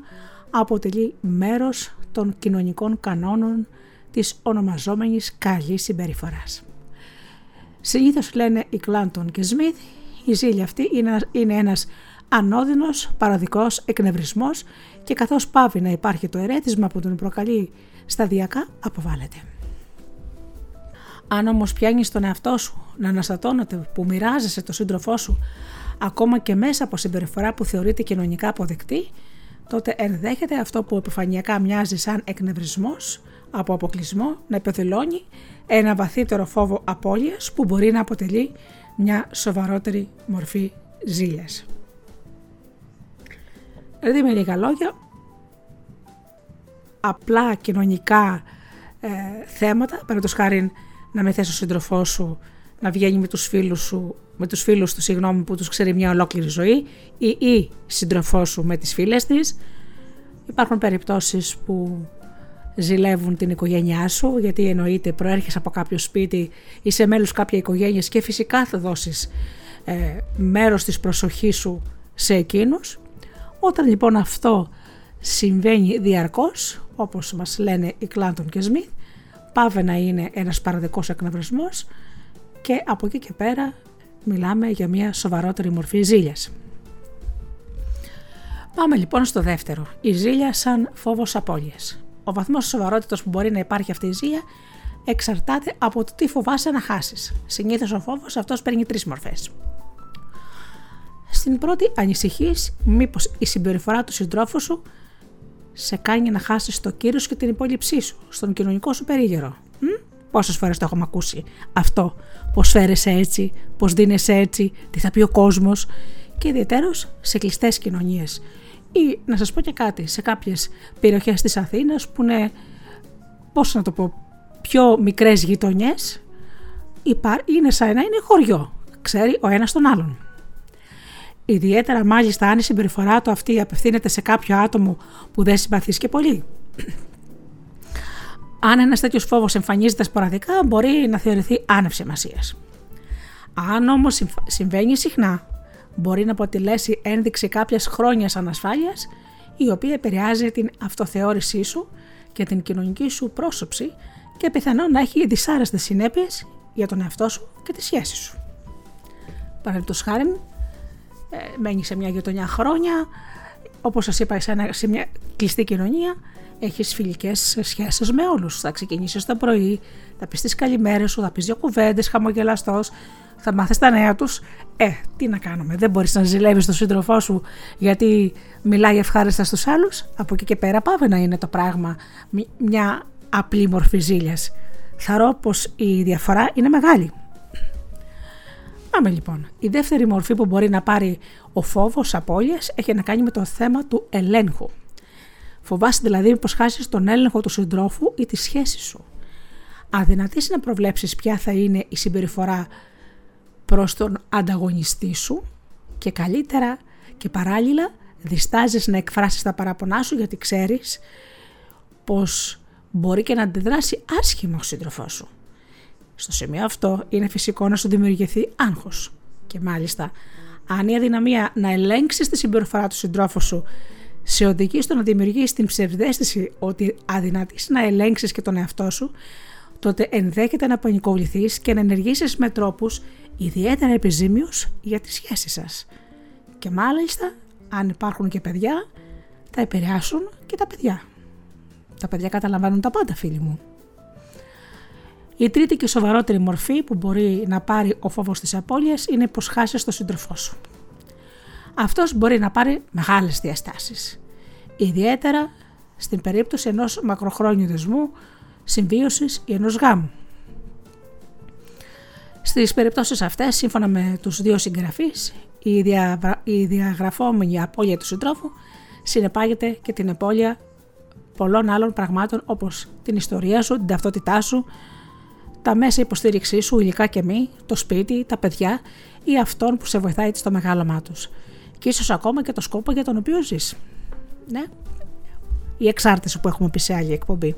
αποτελεί μέρος των κοινωνικών κανόνων της ονομαζόμενης καλής συμπεριφοράς. Συνήθως λένε οι Κλάντον και Σμιθ, η ζήλια αυτή είναι ένας ανώδυνος παραδικός εκνευρισμός και καθώς πάβει να υπάρχει το ερέτημα που τον προκαλεί σταδιακά αποβάλλεται. Αν όμως πιάνεις τον εαυτό σου να αναστατώνεται που μοιράζεσαι το σύντροφό σου ακόμα και μέσα από συμπεριφορά που θεωρείται κοινωνικά αποδεκτή, τότε ενδέχεται αυτό που επιφανειακά μοιάζει σαν εκνευρισμός από αποκλεισμό να επιθυλώνει ένα βαθύτερο φόβο απώλειας που μπορεί να αποτελεί μια σοβαρότερη μορφή ζήλιας. Δηλαδή με λίγα λόγια, απλά κοινωνικά ε, θέματα, παραδείγματος χάρη να με θες ο σύντροφός σου να βγαίνει με τους φίλους σου, με τους φίλους του συγγνώμη που τους ξέρει μια ολόκληρη ζωή ή, ή σύντροφός σου με τις φίλες της. Υπάρχουν περιπτώσεις που ζηλεύουν την οικογένειά σου γιατί εννοείται προέρχεσαι από κάποιο σπίτι, είσαι μέλος κάποια οικογένειας και φυσικά θα δώσεις ε, μέρος της προσοχής σου σε εκείνους. Όταν λοιπόν αυτό συμβαίνει διαρκώς, όπως μας λένε οι Κλάντον και Σμιθ, πάβε να είναι ένας παραδικός εκνευρισμός και από εκεί και πέρα μιλάμε για μια σοβαρότερη μορφή ζήλιας. Πάμε λοιπόν στο δεύτερο. Η ζήλια σαν φόβος απώλειας. Ο βαθμός σοβαρότητας που μπορεί να υπάρχει αυτή η ζήλια εξαρτάται από το τι φοβάσαι να χάσεις. Συνήθως ο φόβος αυτός παίρνει τρεις μορφές. Στην πρώτη ανησυχείς μήπως η συμπεριφορά του συντρόφου σου σε κάνει να χάσεις το κύριο και την υπόλοιψή σου στον κοινωνικό σου περίγερο. Πόσες φορές το έχουμε ακούσει αυτό, πώς φέρεσαι έτσι, πώς δίνεσαι έτσι, τι θα πει ο κόσμος και ιδιαίτερως σε κλειστές κοινωνίες. Ή να σας πω και κάτι, σε κάποιες περιοχές της Αθήνας που είναι, πώς να το πω, πιο μικρές γειτονιές, είναι σαν να είναι χωριό, ξέρει ο ένας τον άλλον. Ιδιαίτερα μάλιστα αν η συμπεριφορά του αυτή απευθύνεται σε κάποιο άτομο που δεν συμπαθείς και πολύ. <clears throat> Αν ένας τέτοιος φόβος εμφανίζεται σποραδικά, μπορεί να θεωρηθεί άνευ σημασίας. Αν όμως συμβαίνει συχνά, μπορεί να αποτελέσει ένδειξη κάποιας χρόνιας ανασφάλειας, η οποία επηρεάζει την αυτοθεώρησή σου και την κοινωνική σου πρόσωψη και πιθανόν να έχει δυσάρεστες συνέπειες για τον εαυτό σου και τη σχέση σου. Παραδείγματος χάρη, ε, μένεις σε μια γειτονιά χρόνια, όπως σας είπα σε μια κλειστή κοινωνία, έχεις φιλικές σχέσεις με όλους. Θα ξεκινήσεις το πρωί, θα πεις τις καλημέρες σου, θα πεις δύο κουβέντες, χαμογελαστός, θα μάθεις τα νέα τους. Ε, τι να κάνουμε, δεν μπορείς να ζηλεύεις τον σύντροφό σου γιατί μιλάει ευχάριστα στους άλλους. Από εκεί και πέρα πάμε να είναι το πράγμα μια απλή μορφή ζήλιας. Θαρώ πως η διαφορά είναι μεγάλη. Πάμε λοιπόν. Η δεύτερη μορφή που μπορεί να πάρει ο φόβος απώλειας έχει να κάνει με το θέμα του ελέγχου. Φοβάσαι δηλαδή πως χάσεις τον έλεγχο του συντρόφου ή της σχέσης σου. Αδυνατείς να προβλέψεις ποια θα είναι η συμπεριφορά προς τον ανταγωνιστή σου και καλύτερα και παράλληλα διστάζεις να εκφράσεις τα παραπονά σου γιατί ξέρεις πως μπορεί και να αντιδράσει άσχημα ο σύντροφός σου. Στο σημείο αυτό είναι φυσικό να σου δημιουργηθεί άγχος. Και μάλιστα, αν η αδυναμία να ελέγξεις τη συμπεριφορά του συντρόφου σου σε οδηγεί στο να δημιουργήσει την ψευδέστηση ότι αδυνατείς να ελέγξεις και τον εαυτό σου, τότε ενδέχεται να πανικοβληθείς και να ενεργήσεις με τρόπους ιδιαίτερα επιζήμιους για τη σχέση σας. Και μάλιστα, αν υπάρχουν και παιδιά, θα επηρεάσουν και τα παιδιά. Τα παιδιά καταλαμβάνουν τα πάντα, φίλοι μου. Η τρίτη και σοβαρότερη μορφή που μπορεί να πάρει ο φόβος της απώλειας είναι πως χάσεις τον σύντροφό σου. Αυτός μπορεί να πάρει μεγάλες διαστάσεις. Ιδιαίτερα στην περίπτωση ενός μακροχρόνιου δεσμού, συμβίωσης ή ενός γάμου. Στις περιπτώσεις αυτές, σύμφωνα με τους δύο συγγραφείς, η, η διαγραφόμενη απώλεια του συντρόφου συνεπάγεται και την απώλεια πολλών άλλων πραγμάτων όπως την ιστορία σου, την ταυτότητά σου, τα μέσα υποστήριξής σου, υλικά και μη, το σπίτι, τα παιδιά ή αυτόν που σε βοηθάει στο μεγάλωμά τους. Και ίσως ακόμα και το σκόπο για τον οποίο ζεις. Ναι. Η εξάρτηση που έχουμε πει σε άλλη εκπομπή.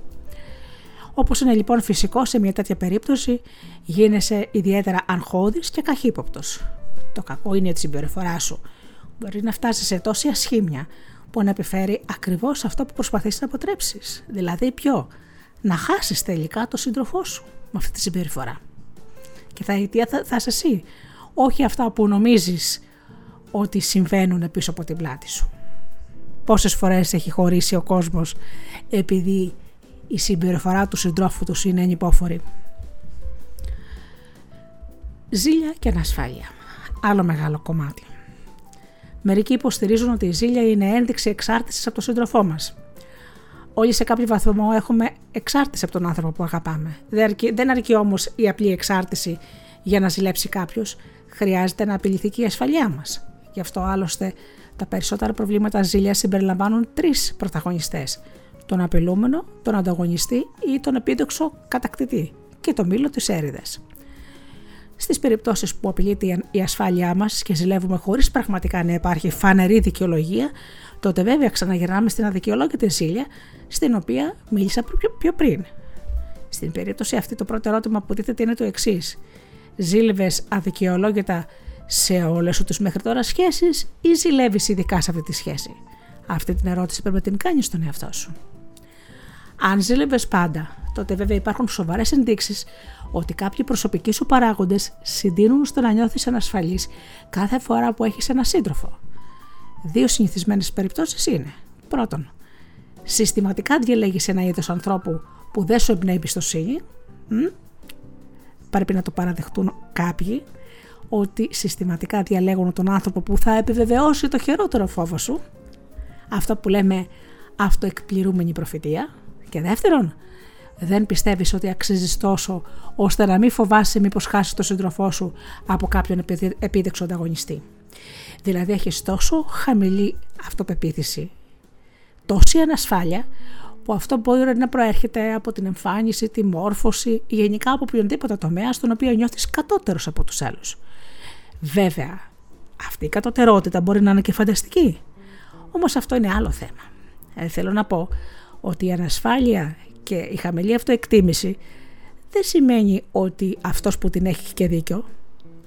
Όπως είναι λοιπόν φυσικό σε μια τέτοια περίπτωση γίνεσαι ιδιαίτερα αγχώδης και καχύποπτος. Το κακό είναι ότι η συμπεριφορά σου μπορεί να φτάσει σε τόση ασχήμια που να επιφέρει ακριβώς αυτό που προσπαθείς να αποτρέψεις. Δηλαδή ποιο, να χάσεις τελικά το σύντροφό σου με αυτή τη συμπεριφορά. Και θα, θα, θα είσαι εσύ, όχι αυτά που νομίζεις ότι συμβαίνουν πίσω από την πλάτη σου. Πόσες φορές έχει χωρίσει ο κόσμος επειδή η συμπεριφορά του συντρόφου του είναι ενυπόφορη. Ζήλια και ανασφάλεια. Άλλο μεγάλο κομμάτι. Μερικοί υποστηρίζουν ότι η ζήλια είναι ένδειξη εξάρτησης από τον σύντροφό μας. Όλοι σε κάποιο βαθμό έχουμε εξάρτηση από τον άνθρωπο που αγαπάμε. Δεν αρκεί, δεν αρκεί όμως η απλή εξάρτηση για να ζηλέψει κάποιος. Χρειάζεται να απειληθεί και η ασφαλειά μας. Γι' αυτό άλλωστε τα περισσότερα προβλήματα ζήλια συμπεριλαμβάνουν τρεις πρωταγωνιστές. Τον απειλούμενο, τον ανταγωνιστή ή τον επίδοξο κατακτητή και το μήλο της έρηδα. Στις περιπτώσεις που απειλείται η ασφάλειά μας και ζηλεύουμε χωρίς πραγματικά να υπάρχει φανερή δικαιολογία, τότε βέβαια ξαναγυρνάμε στην αδικαιολόγητη ζήλια στην οποία μίλησα πιο πριν. Στην περίπτωση αυτή το πρώτο ερώτημα που τίθεται είναι το εξής. Ζήλευες αδικαιολόγητα σε όλες σου τις μέχρι τώρα σχέσεις ή ζηλεύεις ειδικά σε αυτή τη σχέση; Αυτή την ερώτηση πρέπει να την κάνεις στον εαυτό σου. Αν ζήλευες πάντα, τότε βέβαια υπάρχουν σοβαρές ενδείξεις ότι κάποιοι προσωπικοί σου παράγοντες συντείνουν στο να νιώθεις ανασφαλής κάθε φορά που έχεις ένα σύντροφο. Δύο συνηθισμένες περιπτώσεις είναι. Πρώτον, συστηματικά διαλέγεις ένα είδος ανθρώπου που δεν σου εμπνέει εμπιστοσύνη. Πρέπει να το παραδεχτούν κάποιοι ότι συστηματικά διαλέγουν τον άνθρωπο που θα επιβεβαιώσει το χειρότερο φόβο σου. Αυτό που λέμε αυτοεκπληρούμενη προφητεία. Και δεύτερον, δεν πιστεύεις ότι αξίζεις τόσο ώστε να μην φοβάσαι μήπως χάσεις το σύντροφό σου από κάποιον επίδεξο ανταγωνιστή. Δηλαδή έχεις τόσο χαμηλή αυτοπεποίθηση τόση ανασφάλεια που αυτό μπορεί να προέρχεται από την εμφάνιση, τη μόρφωση ή γενικά από οποιονδήποτε τομέα στον οποίο νιώθεις κατώτερος από τους άλλους. Βέβαια, αυτή η κατωτερότητα μπορεί να είναι και φανταστική. Όμως αυτό είναι άλλο θέμα. Ε, θέλω να πω ότι η ανασφάλεια και η χαμηλή αυτοεκτίμηση δεν σημαίνει ότι αυτός που την έχει και δίκιο.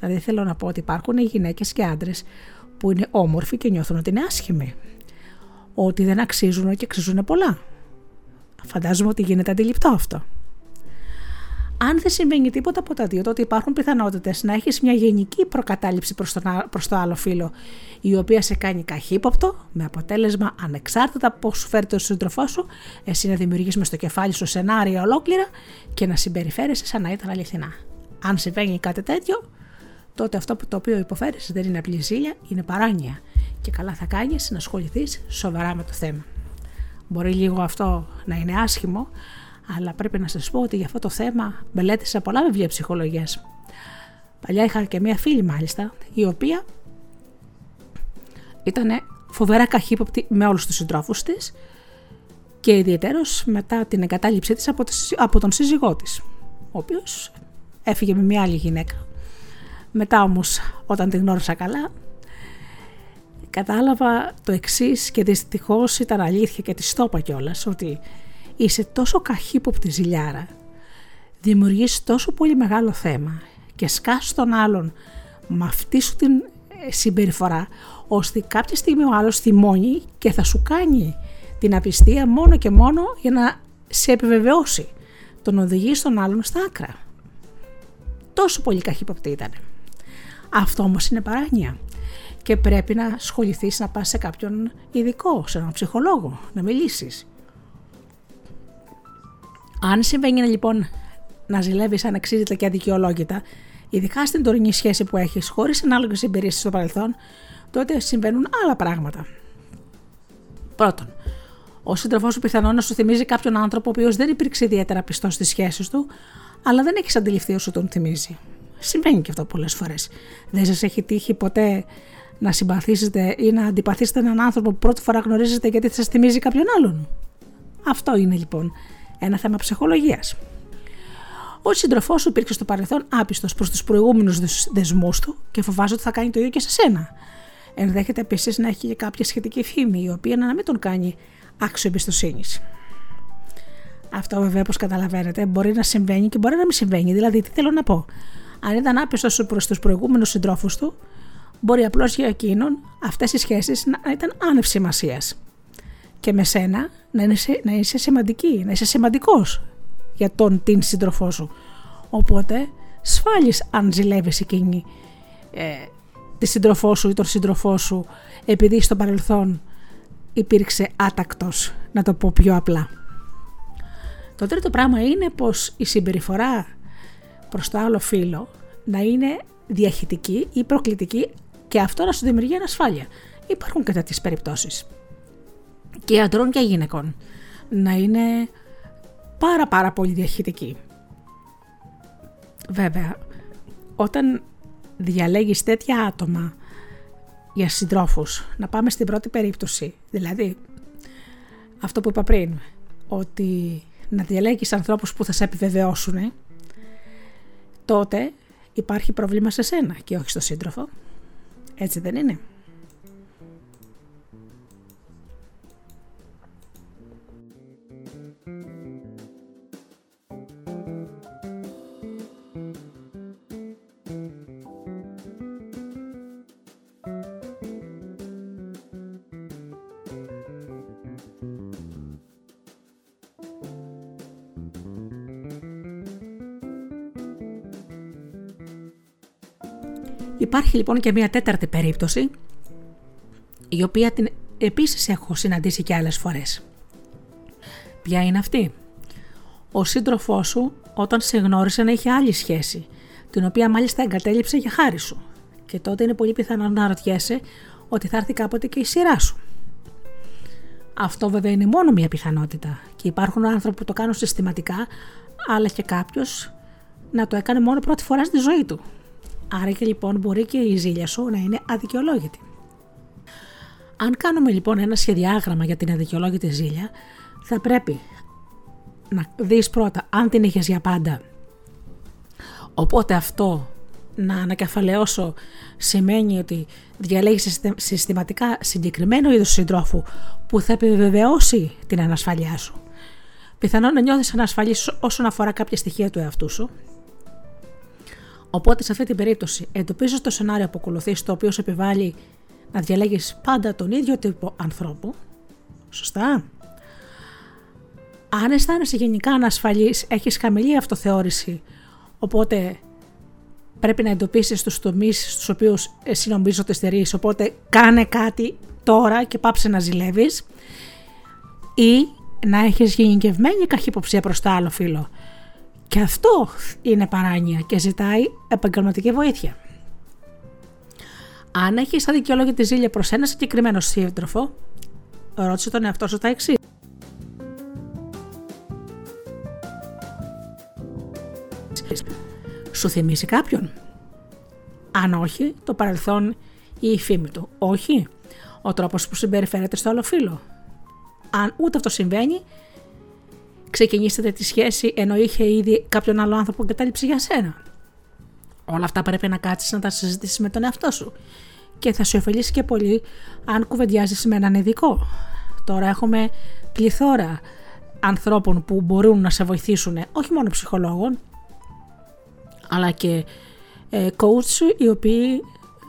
Δηλαδή θέλω να πω ότι υπάρχουν γυναίκες και άντρες που είναι όμορφοι και νιώθουν ότι είναι άσχημοι ότι δεν αξίζουν και αξίζουν πολλά. Φαντάζομαι ότι γίνεται αντιληπτό αυτό. Αν δεν συμβαίνει τίποτα από τα δύο, τότε υπάρχουν πιθανότητες να έχεις μια γενική προκατάληψη προς το άλλο φύλλο, η οποία σε κάνει καχύποπτο, με αποτέλεσμα ανεξάρτητα πώς σου φέρει το σύντροφό σου, εσύ να δημιουργήσει μες στο κεφάλι σου σενάρια ολόκληρα και να συμπεριφέρεσαι σαν να ήταν αληθινά. Αν συμβαίνει κάτι τέτοιο, τότε αυτό που το οποίο υποφέρεις δεν είναι απλή ζήλια, είναι παράνοια και καλά θα κάνεις να ασχοληθείς σοβαρά με το θέμα. Μπορεί λίγο αυτό να είναι άσχημο, αλλά πρέπει να σας πω ότι για αυτό το θέμα μελέτησα πολλά βιβλία ψυχολογίας. Παλιά είχα και μία φίλη μάλιστα, η οποία ήταν φοβερά καχύποπτη με όλους τους συντρόφους της και ιδιαίτερος μετά την εγκατάλειψή της από, από τον σύζυγό της, ο οποίος έφυγε με μια άλλη γυναίκα. Μετά όμως όταν την γνώρισα καλά κατάλαβα το εξής και δυστυχώς ήταν αλήθεια και της το είπα κιόλας ότι είσαι τόσο καχύποπτη ζηλιάρα, δημιουργείς τόσο πολύ μεγάλο θέμα και σκάς τον άλλον με αυτή σου την ε, συμπεριφορά ώστε κάποια στιγμή ο άλλος θυμώνει και θα σου κάνει την απιστία μόνο και μόνο για να σε επιβεβαιώσει τον οδηγείς στον άλλον στα άκρα. Τόσο πολύ καχύποπτη ήταν. Αυτό όμως είναι παράνοια και πρέπει να ασχοληθείς να πας σε κάποιον ειδικό, σε έναν ψυχολόγο, να μιλήσεις. Αν συμβαίνει λοιπόν να ζηλεύεις ανεξήγητα και αδικαιολόγητα, ειδικά στην τωρινή σχέση που έχεις, χωρίς ανάλογες εμπειρίες στο παρελθόν, τότε συμβαίνουν άλλα πράγματα. Πρώτον, ο σύντροφός σου πιθανόν να σου θυμίζει κάποιον άνθρωπο ο οποίος δεν υπήρξε ιδιαίτερα πιστός στις σχέσεις του, αλλά δεν έχεις αντιληφθεί όσο τον θυμίζει. Συμβαίνει και αυτό πολλές φορές. Δεν σας έχει τύχει ποτέ να συμπαθήσετε ή να αντιπαθήσετε έναν άνθρωπο που πρώτη φορά γνωρίζετε γιατί θα σας θυμίζει κάποιον άλλον; Αυτό είναι λοιπόν ένα θέμα ψυχολογίας. Ο σύντροφός σου υπήρξε στο παρελθόν άπιστος προς τους προηγούμενους δεσμούς του και φοβάζεται ότι θα κάνει το ίδιο και σε σένα. Ενδέχεται επίσης να έχει και κάποια σχετική φήμη, η οποία να μην τον κάνει άξιο εμπιστοσύνη. Αυτό βέβαια, όπως καταλαβαίνετε, μπορεί να συμβαίνει και μπορεί να μην συμβαίνει. Δηλαδή, τι θέλω να πω; Αν ήταν άπιστος προς τους προηγούμενους συντρόφους του, μπορεί απλώς για εκείνον αυτές οι σχέσεις να ήταν άνευ σημασίας. Και με σένα να είσαι, να είσαι σημαντική, να είσαι σημαντικός για τον την σύντροφό σου. Οπότε σφάλεις αν ζηλεύεις εκείνη ε, τη σύντροφό σου ή τον σύντροφό σου επειδή στο παρελθόν υπήρξε άτακτος, να το πω πιο απλά. Το τρίτο πράγμα είναι πως η συμπεριφορά προς το άλλο φίλο να είναι διαχειτική ή προκλητική και αυτό να σου δημιουργεί ανασφάλεια. Υπάρχουν και τέτοιες περιπτώσεις. Και αντρών και γυναικών. Να είναι πάρα πάρα πολύ διαχειτική. Βέβαια, όταν διαλέγεις τέτοια άτομα για συντρόφους, να πάμε στην πρώτη περίπτωση, δηλαδή αυτό που είπα πριν, ότι να διαλέγεις ανθρώπους που θα σε επιβεβαιώσουν, τότε υπάρχει πρόβλημα σε σένα και όχι στο σύντροφο. Έτσι δεν είναι. Υπάρχει λοιπόν και μια τέταρτη περίπτωση, η οποία την επίσης έχω συναντήσει και άλλες φορές. Ποια είναι αυτή; Ο σύντροφός σου όταν σε γνώρισε να είχε άλλη σχέση, την οποία μάλιστα εγκατέλειψε για χάρη σου. Και τότε είναι πολύ πιθανό να ρωτιέσαι ότι θα έρθει κάποτε και η σειρά σου. Αυτό βέβαια είναι μόνο μια πιθανότητα και υπάρχουν άνθρωποι που το κάνουν συστηματικά, αλλά και κάποιος να το έκανε μόνο πρώτη φορά στη ζωή του. Άρα και λοιπόν μπορεί και η ζήλια σου να είναι αδικαιολόγητη. Αν κάνουμε λοιπόν ένα σχεδιάγραμμα για την αδικαιολόγητη ζήλια, θα πρέπει να δεις πρώτα αν την είχες για πάντα. Οπότε αυτό να ανακεφαλαιώσω σημαίνει ότι διαλέγεις συστηματικά συγκεκριμένο είδος συντρόφου που θα επιβεβαιώσει την ανασφαλειά σου. Πιθανόν να νιώθεις ανασφαλής όσον αφορά κάποια στοιχεία του εαυτού σου Οπότε σε αυτή την περίπτωση εντοπίζεις το σενάριο που ακολουθείς, το οποίο σε επιβάλλει να διαλέγεις πάντα τον ίδιο τύπο ανθρώπου. Σωστά. Αν αισθάνεσαι γενικά ανασφαλής, έχεις χαμηλή αυτοθεώρηση, οπότε πρέπει να εντοπίσεις τους τομείς στους οποίους εσύ νομίζω ότι στερείς. Οπότε κάνε κάτι τώρα και πάψε να ζηλεύεις. Ή να έχεις γενικευμένη καχυποψία προς το άλλο φίλο. Και αυτό είναι παράνοια και ζητάει επαγγελματική βοήθεια. Αν έχεις αδικαιολόγητη ζήλια προς ένα συγκεκριμένο σύντροφο, ρώτησε τον εαυτό σου τα εξής. Σου θυμίζει κάποιον; Αν όχι, το παρελθόν ή η φήμη του. Όχι, ο τρόπος που συμπεριφέρεται στο άλλο φίλο. Αν ούτε αυτό συμβαίνει, ξεκινήσετε τη σχέση ενώ είχε ήδη κάποιον άλλο άνθρωπο εγκατάλειψη για σένα. Όλα αυτά πρέπει να κάτσεις να τα συζητήσεις με τον εαυτό σου και θα σου ωφελήσει και πολύ αν κουβεντιάζεις με έναν ειδικό. Τώρα έχουμε πληθώρα ανθρώπων που μπορούν να σε βοηθήσουν, όχι μόνο ψυχολόγων, αλλά και ε, coach οι οποίοι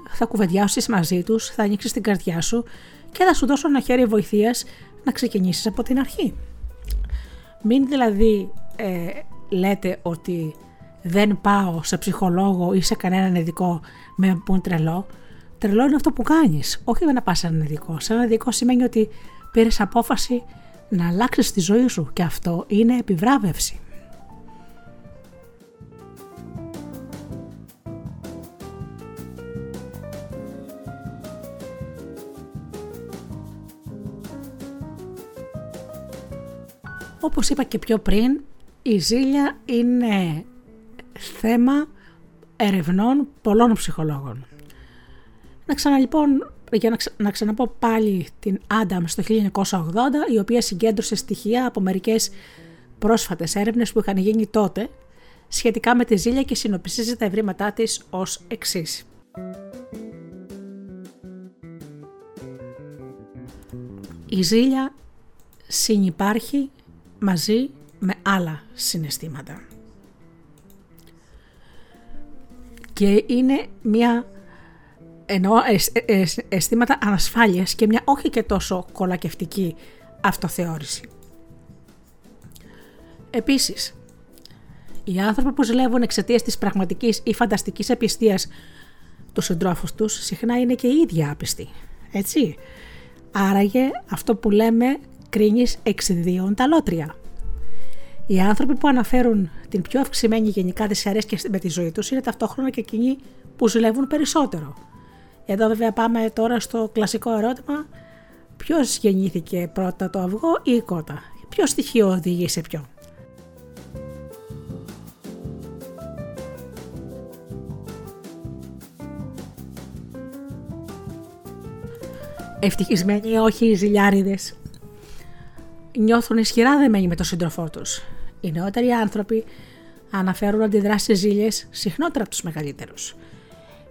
θα κουβεντιάσεις μαζί τους, θα ανοίξεις την καρδιά σου και θα σου δώσουν ένα χέρι βοηθείας να ξεκινήσεις από την αρχή. Μην δηλαδή ε, λέτε ότι δεν πάω σε ψυχολόγο ή σε κανέναν ειδικό με πούν τρελό, τρελό είναι αυτό που κάνεις, όχι να πας σε έναν ειδικό. Σε έναν ειδικό σημαίνει ότι πήρες απόφαση να αλλάξεις τη ζωή σου και αυτό είναι επιβράβευση. Όπως είπα και πιο πριν, η ζήλια είναι θέμα ερευνών πολλών ψυχολόγων. Να ξανα λοιπόν, για να, να ξαναπώ πάλι την Άνταμ στο 1980, η οποία συγκέντρωσε στοιχεία από μερικές πρόσφατες έρευνες που είχαν γίνει τότε σχετικά με τη ζήλια και συνοψίζει τα ευρήματά της ως εξής. Η ζήλια συνυπάρχει μαζί με άλλα συναισθήματα. Και είναι μια ενώ αισθήματα ανασφάλειας και μια όχι και τόσο κολακευτική αυτοθεώρηση. Επίσης, οι άνθρωποι που ζηλεύουν εξαιτίας της πραγματικής ή φανταστικής επιστίας τους συντρόφους τους συχνά είναι και οι ίδιοι άπιστοι. Έτσι. Άραγε αυτό που λέμε κρίνεις εξιδίων τα λότρια. Οι άνθρωποι που αναφέρουν την πιο αυξημένη γενικά δυσαρέσκεια με τη ζωή τους είναι ταυτόχρονα και εκείνοι που ζηλεύουν περισσότερο. Εδώ βέβαια πάμε τώρα στο κλασικό ερώτημα ποιος γεννήθηκε πρώτα το αυγό ή η κότα; Ποιο στοιχείο οδηγεί σε ποιο; Ευτυχισμένοι όχι οι ζηλιάριδες νιώθουν ισχυρά δεμένοι με τον σύντροφό τους. Οι νεότεροι άνθρωποι αναφέρουν αντιδράσεις ζήλιες συχνότερα από τους μεγαλύτερους.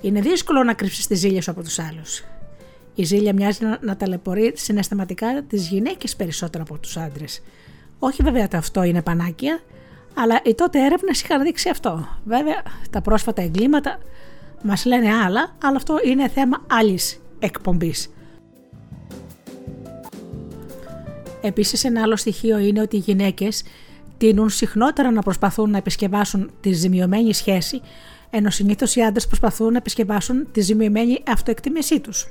Είναι δύσκολο να κρύψεις τις ζήλιες από τους άλλους. Η ζήλια μοιάζει να, να ταλαιπωρεί συναισθηματικά τις γυναίκες περισσότερο από τους άντρες. Όχι βέβαια ότι αυτό είναι πανάκια, αλλά οι τότε έρευνες είχαν δείξει αυτό. Βέβαια, τα πρόσφατα εγκλήματα μας λένε άλλα, αλλά αυτό είναι θέμα άλλης εκπομπής. Επίσης ένα άλλο στοιχείο είναι ότι οι γυναίκες τείνουν συχνότερα να προσπαθούν να επισκευάσουν τη ζημιωμένη σχέση, ενώ συνήθως οι άντρες προσπαθούν να επισκευάσουν τη ζημιωμένη αυτοεκτίμησή τους.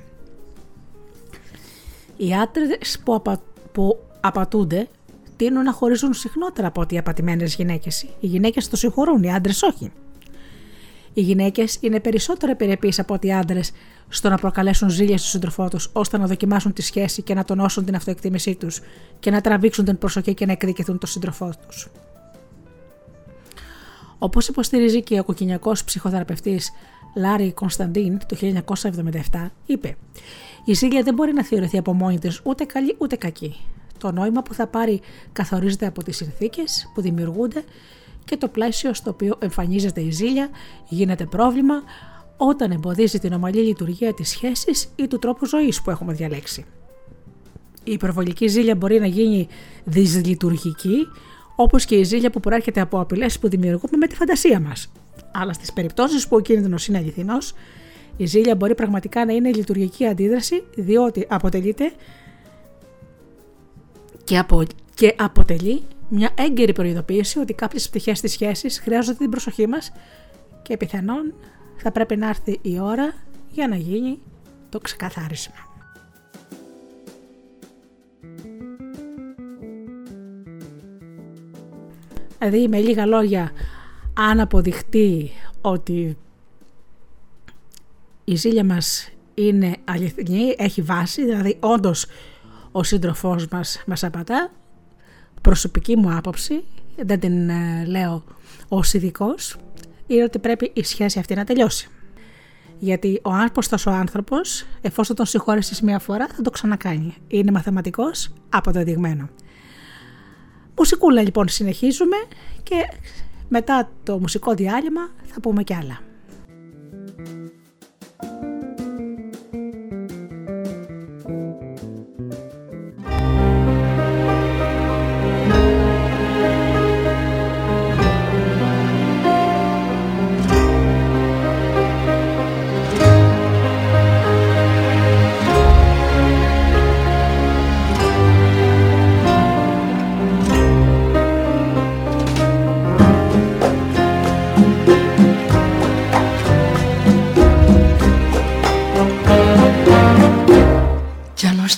Οι άντρες που, απα... που απατούνται τείνουν να χωρίζουν συχνότερα από ότι οι απατημένες γυναίκες. Οι γυναίκες το συγχωρούν, οι άντρες όχι. Οι γυναίκες είναι περισσότερο επιρρεπείς από ότι οι άντρες στο να προκαλέσουν ζήλια στον σύντροφό τους, ώστε να δοκιμάσουν τη σχέση και να τονώσουν την αυτοεκτίμησή τους και να τραβήξουν την προσοχή και να εκδικηθούν τον σύντροφό τους. Όπως υποστηρίζει και ο κοκκινιακός ψυχοθεραπευτής Λάρι Κωνσταντίν το 1977, είπε: Η ζήλια δεν μπορεί να θεωρηθεί από μόνη της ούτε καλή ούτε κακή. Το νόημα που θα πάρει καθορίζεται από τις συνθήκες που δημιουργούνται και το πλαίσιο στο οποίο εμφανίζεται η ζήλια γίνεται πρόβλημα όταν εμποδίζει την ομαλή λειτουργία της σχέσης ή του τρόπου ζωής που έχουμε διαλέξει. Η υπερβολική ζήλια μπορεί να γίνει δυσλειτουργική, όπως και η ζήλια που προέρχεται από απειλές που δημιουργούμε με τη φαντασία μας. Αλλά στις περιπτώσεις που ο κίνδυνος είναι αληθινός, η ζήλια μπορεί πραγματικά να είναι λειτουργική αντίδραση, διότι αποτελείται και, απο... και αποτελεί μια έγκαιρη προειδοποίηση ότι κάποιες πτυχές της σχέσης χρειάζονται την προσοχή μας και πιθανόν θα πρέπει να έρθει η ώρα για να γίνει το ξεκαθάρισμα. Δηλαδή με λίγα λόγια αν αποδειχτεί ότι η ζήλια μας είναι αληθινή, έχει βάση, δηλαδή όντως ο σύντροφός μας μας απατά, προσωπική μου άποψη, δεν την ε, λέω ως ειδικός, είναι ότι πρέπει η σχέση αυτή να τελειώσει. Γιατί ο άρποστος ο άνθρωπος, εφόσον τον συγχώρεσες μία φορά, θα το ξανακάνει. Είναι μαθηματικός, αποδεδειγμένο. Μουσικούλα λοιπόν συνεχίζουμε και μετά το μουσικό διάλειμμα θα πούμε κι άλλα.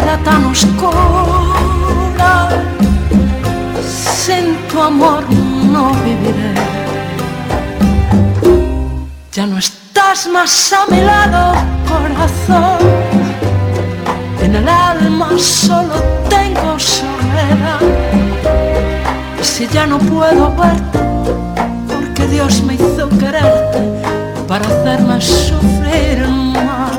Vida tan oscura sin tu amor no viviré. Ya no estás más a mi lado, corazón. En el alma solo tengo soledad. Y si ya no puedo verte, porque Dios me hizo quererte para hacerme sufrir más.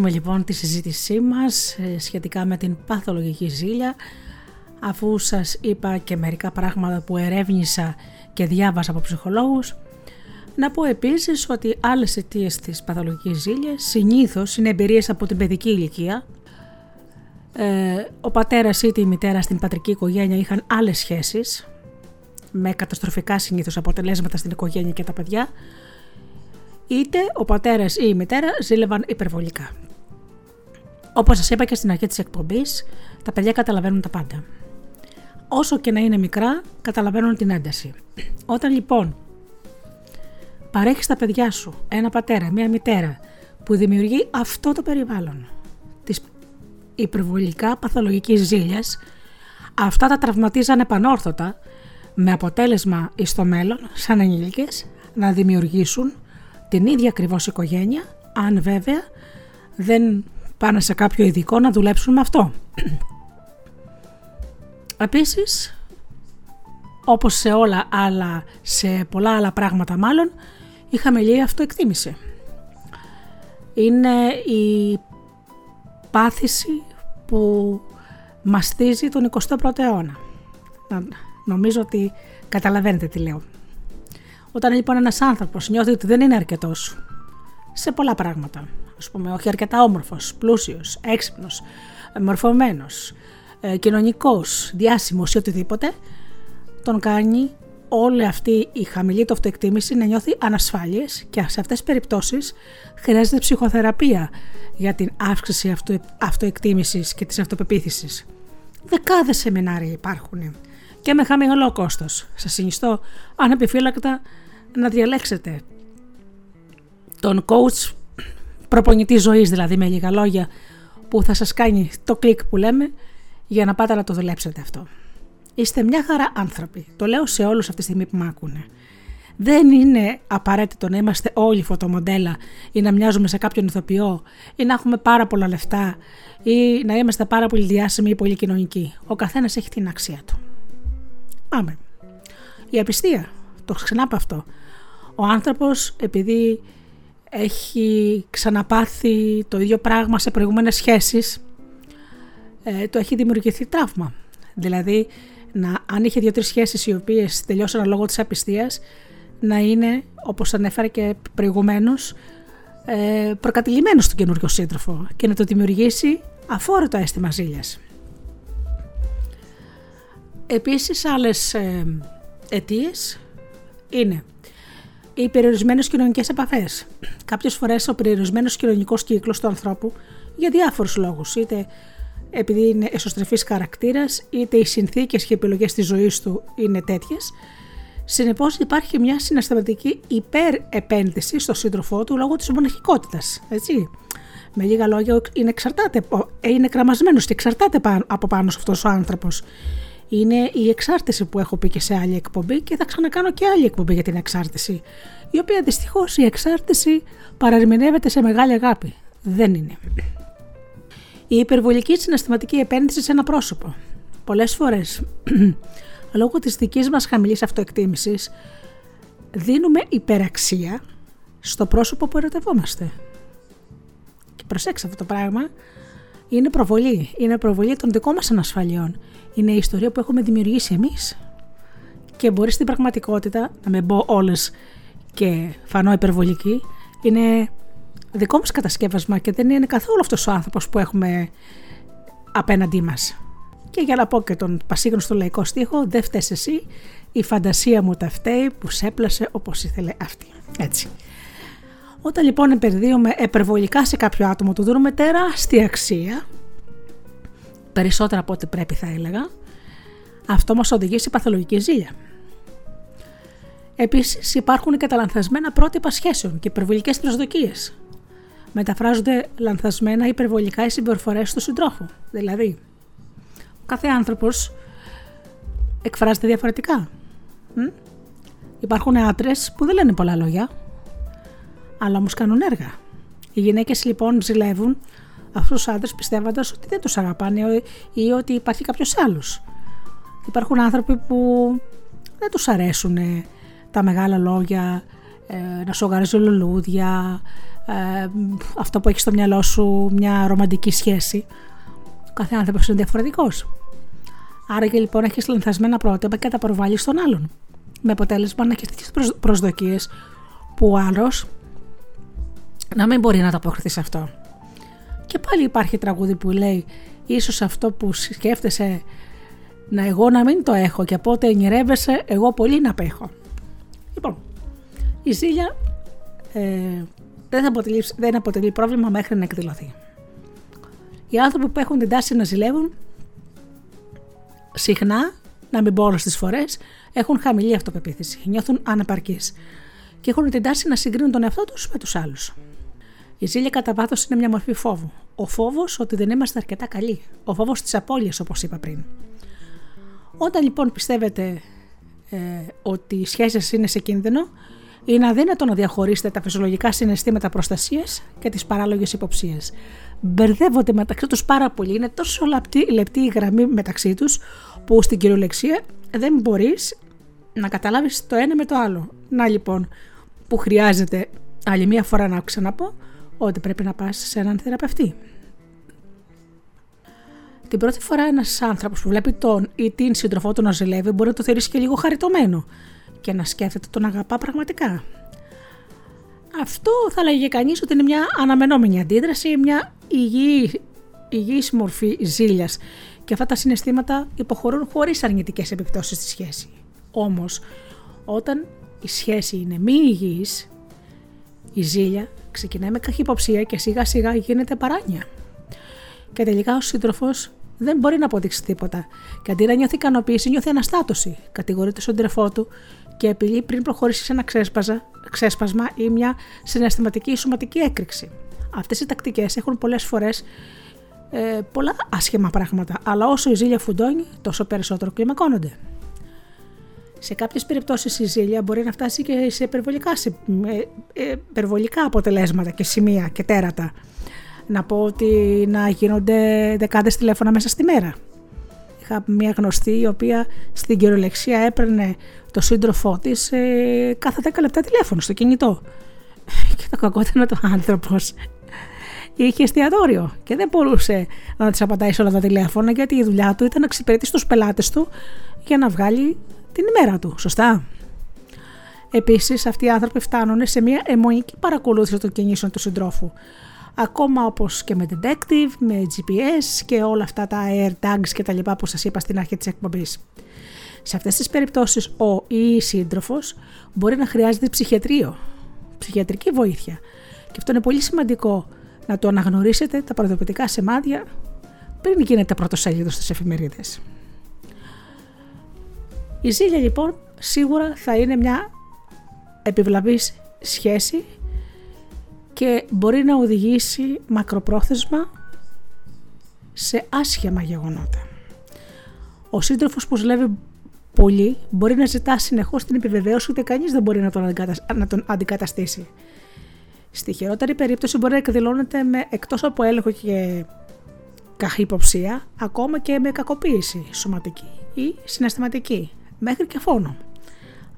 Συνεχίζουμε λοιπόν τη συζήτησή μας ε, σχετικά με την παθολογική ζήλια. Αφού σας είπα και μερικά πράγματα που ερεύνησα και διάβασα από ψυχολόγους να πω επίσης ότι άλλες αιτίες της παθολογικής ζήλιας συνήθως είναι εμπειρίες από την παιδική ηλικία. Ε, ο πατέρας ή η μητέρα στην πατρική οικογένεια είχαν άλλες σχέσεις με καταστροφικά συνήθως αποτελέσματα στην οικογένεια και τα παιδιά είτε ο πατέρας ή η μητέρα ζήλευαν υπερβολικά. Όπως σας είπα και στην αρχή της εκπομπής, τα παιδιά καταλαβαίνουν τα πάντα. Όσο και να είναι μικρά, καταλαβαίνουν την ένταση. Όταν λοιπόν παρέχεις στα παιδιά σου ένα πατέρα, μια μητέρα που δημιουργεί αυτό το περιβάλλον της υπερβολικά παθολογικής ζήλιας, αυτά τα τραυματίζαν επανόρθωτα με αποτέλεσμα εις το μέλλον, σαν ενήλικες, να δημιουργήσουν την ίδια ακριβώς οικογένεια, αν βέβαια δεν πάνε σε κάποιο ειδικό να δουλέψουν με αυτό. <clears throat> Επίσης, όπως σε όλα άλλα, σε πολλά άλλα πράγματα μάλλον, η χαμηλή αυτοεκτίμηση. Είναι η πάθηση που μαστίζει τον 21ο αιώνα. Νομίζω ότι καταλαβαίνετε τι λέω. Όταν λοιπόν ένας άνθρωπος νιώθει ότι δεν είναι αρκετός σε πολλά πράγματα, ας πούμε, όχι αρκετά όμορφος, πλούσιος, έξυπνος, μορφωμένος, ε, κοινωνικός, διάσημος ή οτιδήποτε, τον κάνει όλη αυτή η χαμηλή του αυτοεκτίμηση να νιώθει ανασφάλειες και σε αυτές τις περιπτώσεις χρειάζεται ψυχοθεραπεία για την αύξηση αυτο, αυτοεκτίμησης και της αυτοπεποίθησης. Δεκάδες σεμινάρια υπάρχουν και με χαμηλό κόστος. Σας συνιστώ ανεπιφύλακτα να διαλέξετε τον coach προπονητή ζωής δηλαδή με λίγα λόγια που θα σας κάνει το κλικ που λέμε για να πάτε να το δουλέψετε αυτό. Είστε μια χαρά άνθρωποι. Το λέω σε όλους αυτή τη στιγμή που με ακούνε. Δεν είναι απαραίτητο να είμαστε όλοι φωτομοντέλα ή να μοιάζουμε σε κάποιον ηθοποιό ή να έχουμε πάρα πολλά λεφτά ή να είμαστε πάρα πολύ διάσημοι ή πολύ κοινωνικοί. Ο καθένας έχει την αξία του. Πάμε. Η απιστία. Το ξανάπα αυτό. Ο άνθρωπος επειδή έχει ξαναπάθει το ίδιο πράγμα σε προηγούμενες σχέσεις ε, το έχει δημιουργηθεί τραύμα. Δηλαδή να, αν είχε δύο-τρεις σχέσεις οι οποίες τελειώσαν λόγω της απιστίας να είναι όπως ανέφερα και προηγουμένως ε, προκατηλημένος στον καινούριο σύντροφο και να το δημιουργήσει αφόρητο αίσθημα ζήλιας. Επίσης άλλες ε, αιτίες είναι οι περιορισμένες κοινωνικές επαφές. Κάποιες φορές ο περιορισμένος κοινωνικός κύκλος του ανθρώπου για διάφορους λόγους, είτε επειδή είναι εσωστρεφής χαρακτήρας, είτε οι συνθήκες και επιλογές της ζωής του είναι τέτοιες. Συνεπώς υπάρχει μια συναισθηματική υπερεπένδυση στο σύντροφό του λόγω της μοναχικότητας. Έτσι. Με λίγα λόγια, είναι, εξαρτάται, είναι κραμασμένος και εξαρτάται από πάνω σε αυτός ο άνθρωπος είναι η εξάρτηση που έχω πει και σε άλλη εκπομπή και θα ξανακάνω και άλλη εκπομπή για την εξάρτηση, η οποία δυστυχώς η εξάρτηση παραρμηνεύεται σε μεγάλη αγάπη. Δεν είναι. Η υπερβολική συναισθηματική επένδυση σε ένα πρόσωπο. Πολλές φορές, <clears throat> λόγω της δικής μας χαμηλής αυτοεκτίμησης, δίνουμε υπεραξία στο πρόσωπο που ερωτευόμαστε. Και προσέξτε αυτό το πράγμα, είναι προβολή. Είναι προβολή των δικών μας ανασφαλιών είναι η ιστορία που έχουμε δημιουργήσει εμείς. Και μπορεί στην πραγματικότητα, να με μπω όλες και φανώ υπερβολική, είναι δικό μας κατασκεύασμα και δεν είναι καθόλου αυτός ο άνθρωπος που έχουμε απέναντί μας. Και για να πω και τον πασίγνωστο λαϊκό στίχο, δεν φταίς εσύ, η φαντασία μου τα φταίει που σέπλασε όπως ήθελε αυτή. Έτσι. Όταν λοιπόν επενδύουμε υπερβολικά σε κάποιο άτομο, του δίνουμε τεράστια αξία, περισσότερα από ό,τι πρέπει θα έλεγα, αυτό μας οδηγεί σε παθολογική ζήλια. Επίσης υπάρχουν και τα λανθασμένα πρότυπα σχέσεων και υπερβολικές προσδοκίες. Μεταφράζονται λανθασμένα υπερβολικά οι συμπεριφορές του συντρόφου. Δηλαδή, ο κάθε άνθρωπος εκφράζεται διαφορετικά. Μ; Υπάρχουν άντρες που δεν λένε πολλά λόγια, αλλά όμως κάνουν έργα. Οι γυναίκες λοιπόν ζηλεύουν αυτούς τους άντρες πιστεύοντας ότι δεν τους αγαπάνε ή ότι υπάρχει κάποιος άλλος. Υπάρχουν άνθρωποι που δεν τους αρέσουν ε, τα μεγάλα λόγια, ε, να σου αγαρίζει λουλούδια, ε, αυτό που έχει στο μυαλό σου μια ρομαντική σχέση. Ο κάθε άνθρωπος είναι διαφορετικός. Άρα και λοιπόν έχεις λανθασμένα πρότυπα και τα προβάλλεις στον άλλον. Με αποτέλεσμα να έχεις τέτοιες προσδοκίες που ο άλλος να μην μπορεί να τα αποκριθεί σε αυτό. Και πάλι υπάρχει τραγούδι που λέει ίσως αυτό που σκέφτεσαι να εγώ να μην το έχω και πότε ενηρεύεσαι εγώ πολύ να απέχω. Λοιπόν, η ζήλια ε, δεν, αποτελεί, δεν αποτελεί πρόβλημα μέχρι να εκδηλωθεί. Οι άνθρωποι που έχουν την τάση να ζηλεύουν συχνά, να μην πω όλε τι φορές, έχουν χαμηλή αυτοπεποίθηση, νιώθουν αναπαρκεί και έχουν την τάση να συγκρίνουν τον εαυτό τους με τους άλλους. Η ζήλια κατά βάθος είναι μια μορφή φόβου. Ο φόβος ότι δεν είμαστε αρκετά καλοί. Ο φόβος της απώλειας, όπως είπα πριν. Όταν λοιπόν πιστεύετε ε, ότι οι σχέσεις είναι σε κίνδυνο, είναι αδύνατο να διαχωρίσετε τα φυσιολογικά συναισθήματα προστασίας και τις παράλογες υποψίες. Μπερδεύονται μεταξύ τους πάρα πολύ. Είναι τόσο λεπτή, λεπτή η γραμμή μεταξύ τους, που στην κυριολεξία δεν μπορείς να καταλάβεις το ένα με το άλλο. Να λοιπόν, που χρειάζεται άλλη μία φορά να ξαναπώ ότι πρέπει να πας σε έναν θεραπευτή. Την πρώτη φορά ένας άνθρωπος που βλέπει τον ή την σύντροφό του να ζηλεύει μπορεί να το θεωρήσει και λίγο χαριτωμένο και να σκέφτεται τον αγαπά πραγματικά. Αυτό θα λέγε κανείς ότι είναι μια αναμενόμενη αντίδραση, μια υγιή, υγιής μορφή ζήλιας και αυτά τα συναισθήματα υποχωρούν χωρίς αρνητικές επιπτώσεις στη σχέση. Όμως, όταν η σχέση είναι μη υγιής, η ζήλια ξεκινάει με καχυποψία και σιγά σιγά γίνεται παράνοια. Και τελικά ο σύντροφος δεν μπορεί να αποδείξει τίποτα. Και αντί να νιώθει ικανοποίηση, νιώθει αναστάτωση. Κατηγορεί τον σύντροφό του και απειλεί πριν προχωρήσει σε ένα ξέσπασμα ή μια συναισθηματική ή σωματική έκρηξη. Αυτές οι τακτικές έχουν πολλές φορές ε, πολλά άσχημα πράγματα, αλλά όσο η ζήλια φουντώνει, τόσο περισσότερο κλιμακώνονται. Σε κάποιες περιπτώσεις η ζήλια μπορεί να φτάσει και σε υπερβολικά, σε ε, υπερβολικά αποτελέσματα και σημεία και τέρατα. Να πω ότι να γίνονται δεκάδες τηλέφωνα μέσα στη μέρα. Είχα μια γνωστή η οποία στην κυριολεξία έπαιρνε το σύντροφό της ε, κάθε 10 λεπτά τηλέφωνο στο κινητό. <laughs> Και το κακό ήταν ότι ο άνθρωπος είχε εστιατόριο και δεν μπορούσε να της απαντάει σε όλα τα τηλέφωνα γιατί η δουλειά του ήταν να εξυπηρετήσει τους πελάτες του για να βγάλει την ημέρα του, σωστά; Επίσης, αυτοί οι άνθρωποι φτάνουν σε μια αιμονική παρακολούθηση των κινήσεων του συντρόφου. Ακόμα όπως και με detective, με GPS και όλα αυτά τα AirTags και τα λοιπά που σας είπα στην αρχή της εκπομπής. Σε αυτές τις περιπτώσεις, ο ή η σύντροφος μπορεί να χρειάζεται ψυχιατρίο, ψυχιατρική βοήθεια. Και αυτό είναι πολύ σημαντικό να το αναγνωρίσετε τα προειδοποιητικά σημάδια πριν γίνετε πρωτοσέλιδο στις εφημερίδες. Η ζήλια λοιπόν σίγουρα θα είναι μια επιβλαβής σχέση και μπορεί να οδηγήσει μακροπρόθεσμα σε άσχημα γεγονότα. Ο σύντροφος που ζηλεύει πολύ μπορεί να ζητά συνεχώς την επιβεβαίωση ότι κανείς δεν μπορεί να τον, να τον αντικαταστήσει. Στη χειρότερη περίπτωση μπορεί να εκδηλώνεται με εκτός από έλεγχο και καχυποψία, ακόμα και με κακοποίηση σωματική ή συναισθηματική μέχρι και φόνο.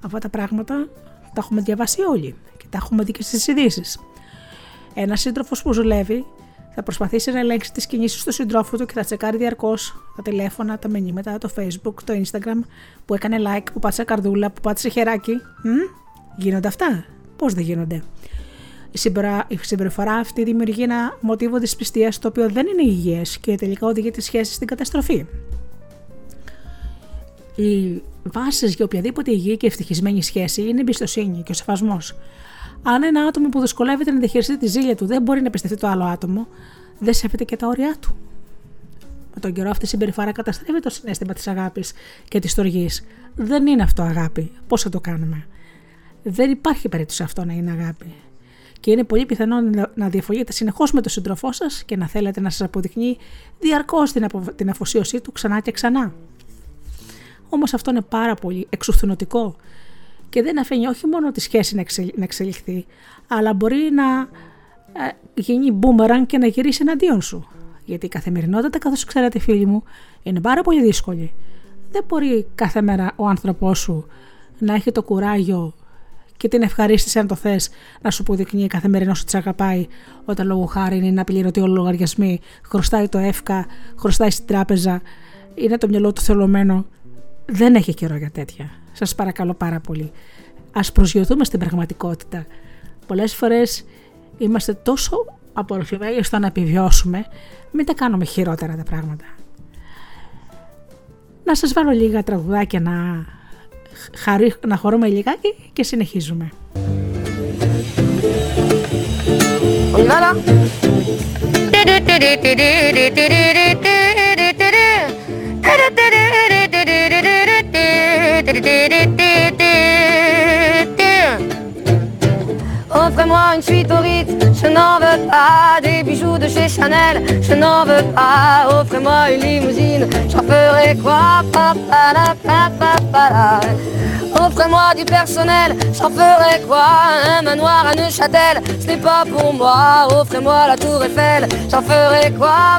Αυτά τα πράγματα τα έχουμε διαβάσει όλοι και τα έχουμε δει και στις ειδήσεις. Ένας σύντροφος που ζουλεύει θα προσπαθήσει να ελέγξει τις κινήσεις του συντρόφου του και θα τσεκάρει διαρκώς τα τηλέφωνα, τα μηνύματα, το Facebook, το Instagram, που έκανε like, που πάτησε καρδούλα, που πάτησε χεράκι. Μ; Γίνονται αυτά; Πώς δεν γίνονται; Η, συμπερα... η συμπεριφορά αυτή δημιουργεί ένα μοτίβο δυσπιστίας το οποίο δεν είναι υγιές και τελικά οδηγεί τη σχέση στην καταστροφή. Οι βάσεις για οποιαδήποτε υγιή και ευτυχισμένη σχέση είναι η εμπιστοσύνη και ο σεβασμός. Αν ένα άτομο που δυσκολεύεται να διαχειριστεί τη ζήλια του δεν μπορεί να εμπιστευτεί το άλλο άτομο, δεν σέβεται και τα όρια του. Με τον καιρό αυτή η συμπεριφορά καταστρέφει το συνέστημα της αγάπης και της στοργής. Δεν είναι αυτό αγάπη. Πώς θα το κάνουμε; Δεν υπάρχει περίπτωση αυτό να είναι αγάπη. Και είναι πολύ πιθανό να διαφωνείτε συνεχώς με τον σύντροφό σας και να θέλετε να σας αποδεικνύει διαρκώς την, απο... την αφοσίωσή του ξανά και ξανά. Όμως αυτό είναι πάρα πολύ εξουθενωτικό και δεν αφήνει όχι μόνο τη σχέση να, να εξελιχθεί, αλλά μπορεί να ε, γίνει μπούμεραν και να γυρίσει εναντίον σου. Γιατί η καθημερινότητα, καθώς ξέρετε, φίλοι μου, είναι πάρα πολύ δύσκολη. Δεν μπορεί κάθε μέρα ο άνθρωπός σου να έχει το κουράγιο και την ευχαρίστηση, αν το θες, να σου αποδεικνύει καθημερινό ότι σε αγαπάει, όταν λόγω χάρη είναι να πληρωτεί όλοι οι λογαριασμοί, χρωστάει το εύκα, χρωστάει στην τράπεζα, είναι το μυαλό του θελωμένο. Δεν έχει καιρό για τέτοια. Σας παρακαλώ πάρα πολύ. Α προσγειωθούμε στην πραγματικότητα. Πολλές φορές είμαστε τόσο απορροφημένοι στο να επιβιώσουμε, μην τα κάνουμε χειρότερα τα πράγματα. Να σας βάλω λίγα τραγουδάκια να, χαρί, να χωρούμε λιγάκι και συνεχίζουμε. Offrez-moi une suite au Ritz, je n'en veux pas Des bijoux de chez Chanel, je n'en veux pas. Offrez-moi une limousine, j'en ferai quoi? Offrez-moi du personnel, j'en ferai quoi? Un manoir à Neuchâtel, ce n'est pas pour moi. Offrez-moi la tour Eiffel, j'en ferai quoi?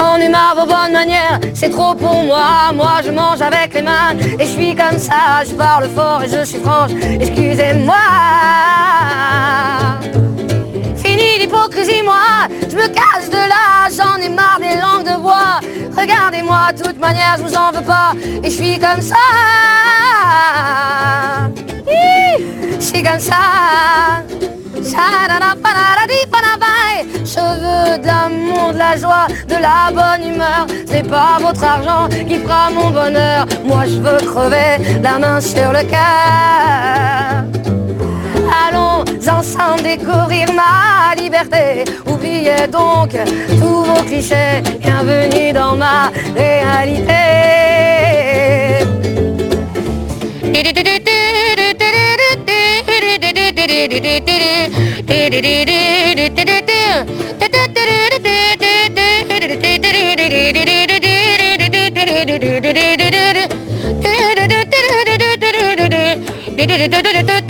J'en ai marre vos bonnes manières, c'est trop pour moi. Moi je mange avec les mains et je suis comme ça. Je parle fort et je suis franche, excusez-moi. Fini l'hypocrisie, moi, je me cache de là. J'en ai marre des langues de bois. Regardez-moi, de toute manière, je vous en veux pas. Et je suis comme ça. Suis comme ça. Je veux de l'amour, de la joie, de la bonne humeur. C'est pas votre argent qui fera mon bonheur. Moi je veux crever la main sur le cœur. Allons ensemble découvrir ma liberté. Oubliez donc tous vos clichés. Bienvenue dans ma réalité. do do do do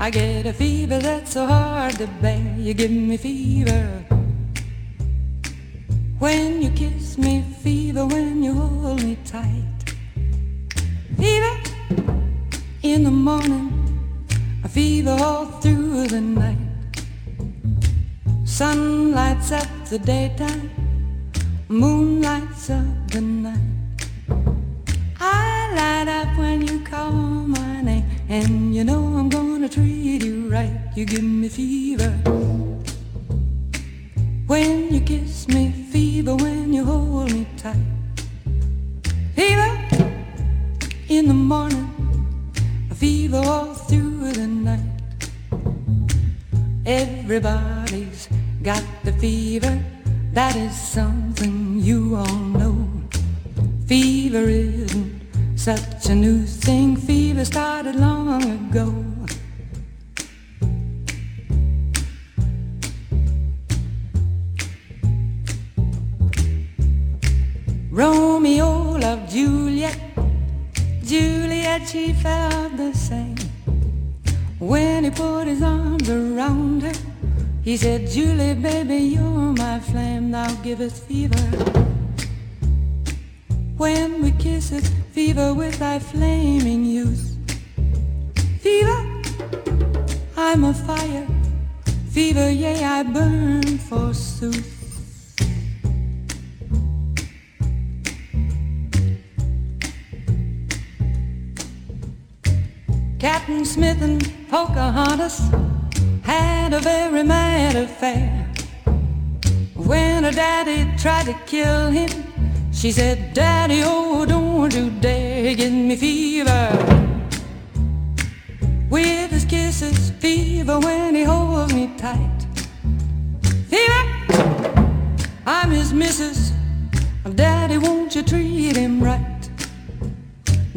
I get a fever that's so hard to bear. You give me fever. When you kiss me, fever when you hold me tight. Fever in the morning, a fever all through the night. Sun lights up the daytime, moon lights up the night. I light up when you call my name, and you know I'm gonna treat you right. You give me fever. When you kiss me, fever when you hold me tight. Fever in the morning, a fever all through the night. Everybody's got the fever, that is something you all know. Fever isn't such a new thing, fever started long ago. Romeo loved Juliet, Juliet she felt the same. When he put his arms around her, he said, Julie, baby, you're my flame, thou givest fever. When we kiss it, fever with thy flaming youth. Fever, I'm a fire. Fever, yea, I burn forsooth. Captain Smith and Pocahontas had a very mad affair. When her daddy tried to kill him, she said, Daddy, oh, don't you dare give me fever. With his kisses, fever when he holds me tight. Fever, I'm his missus. Daddy, won't you treat him right?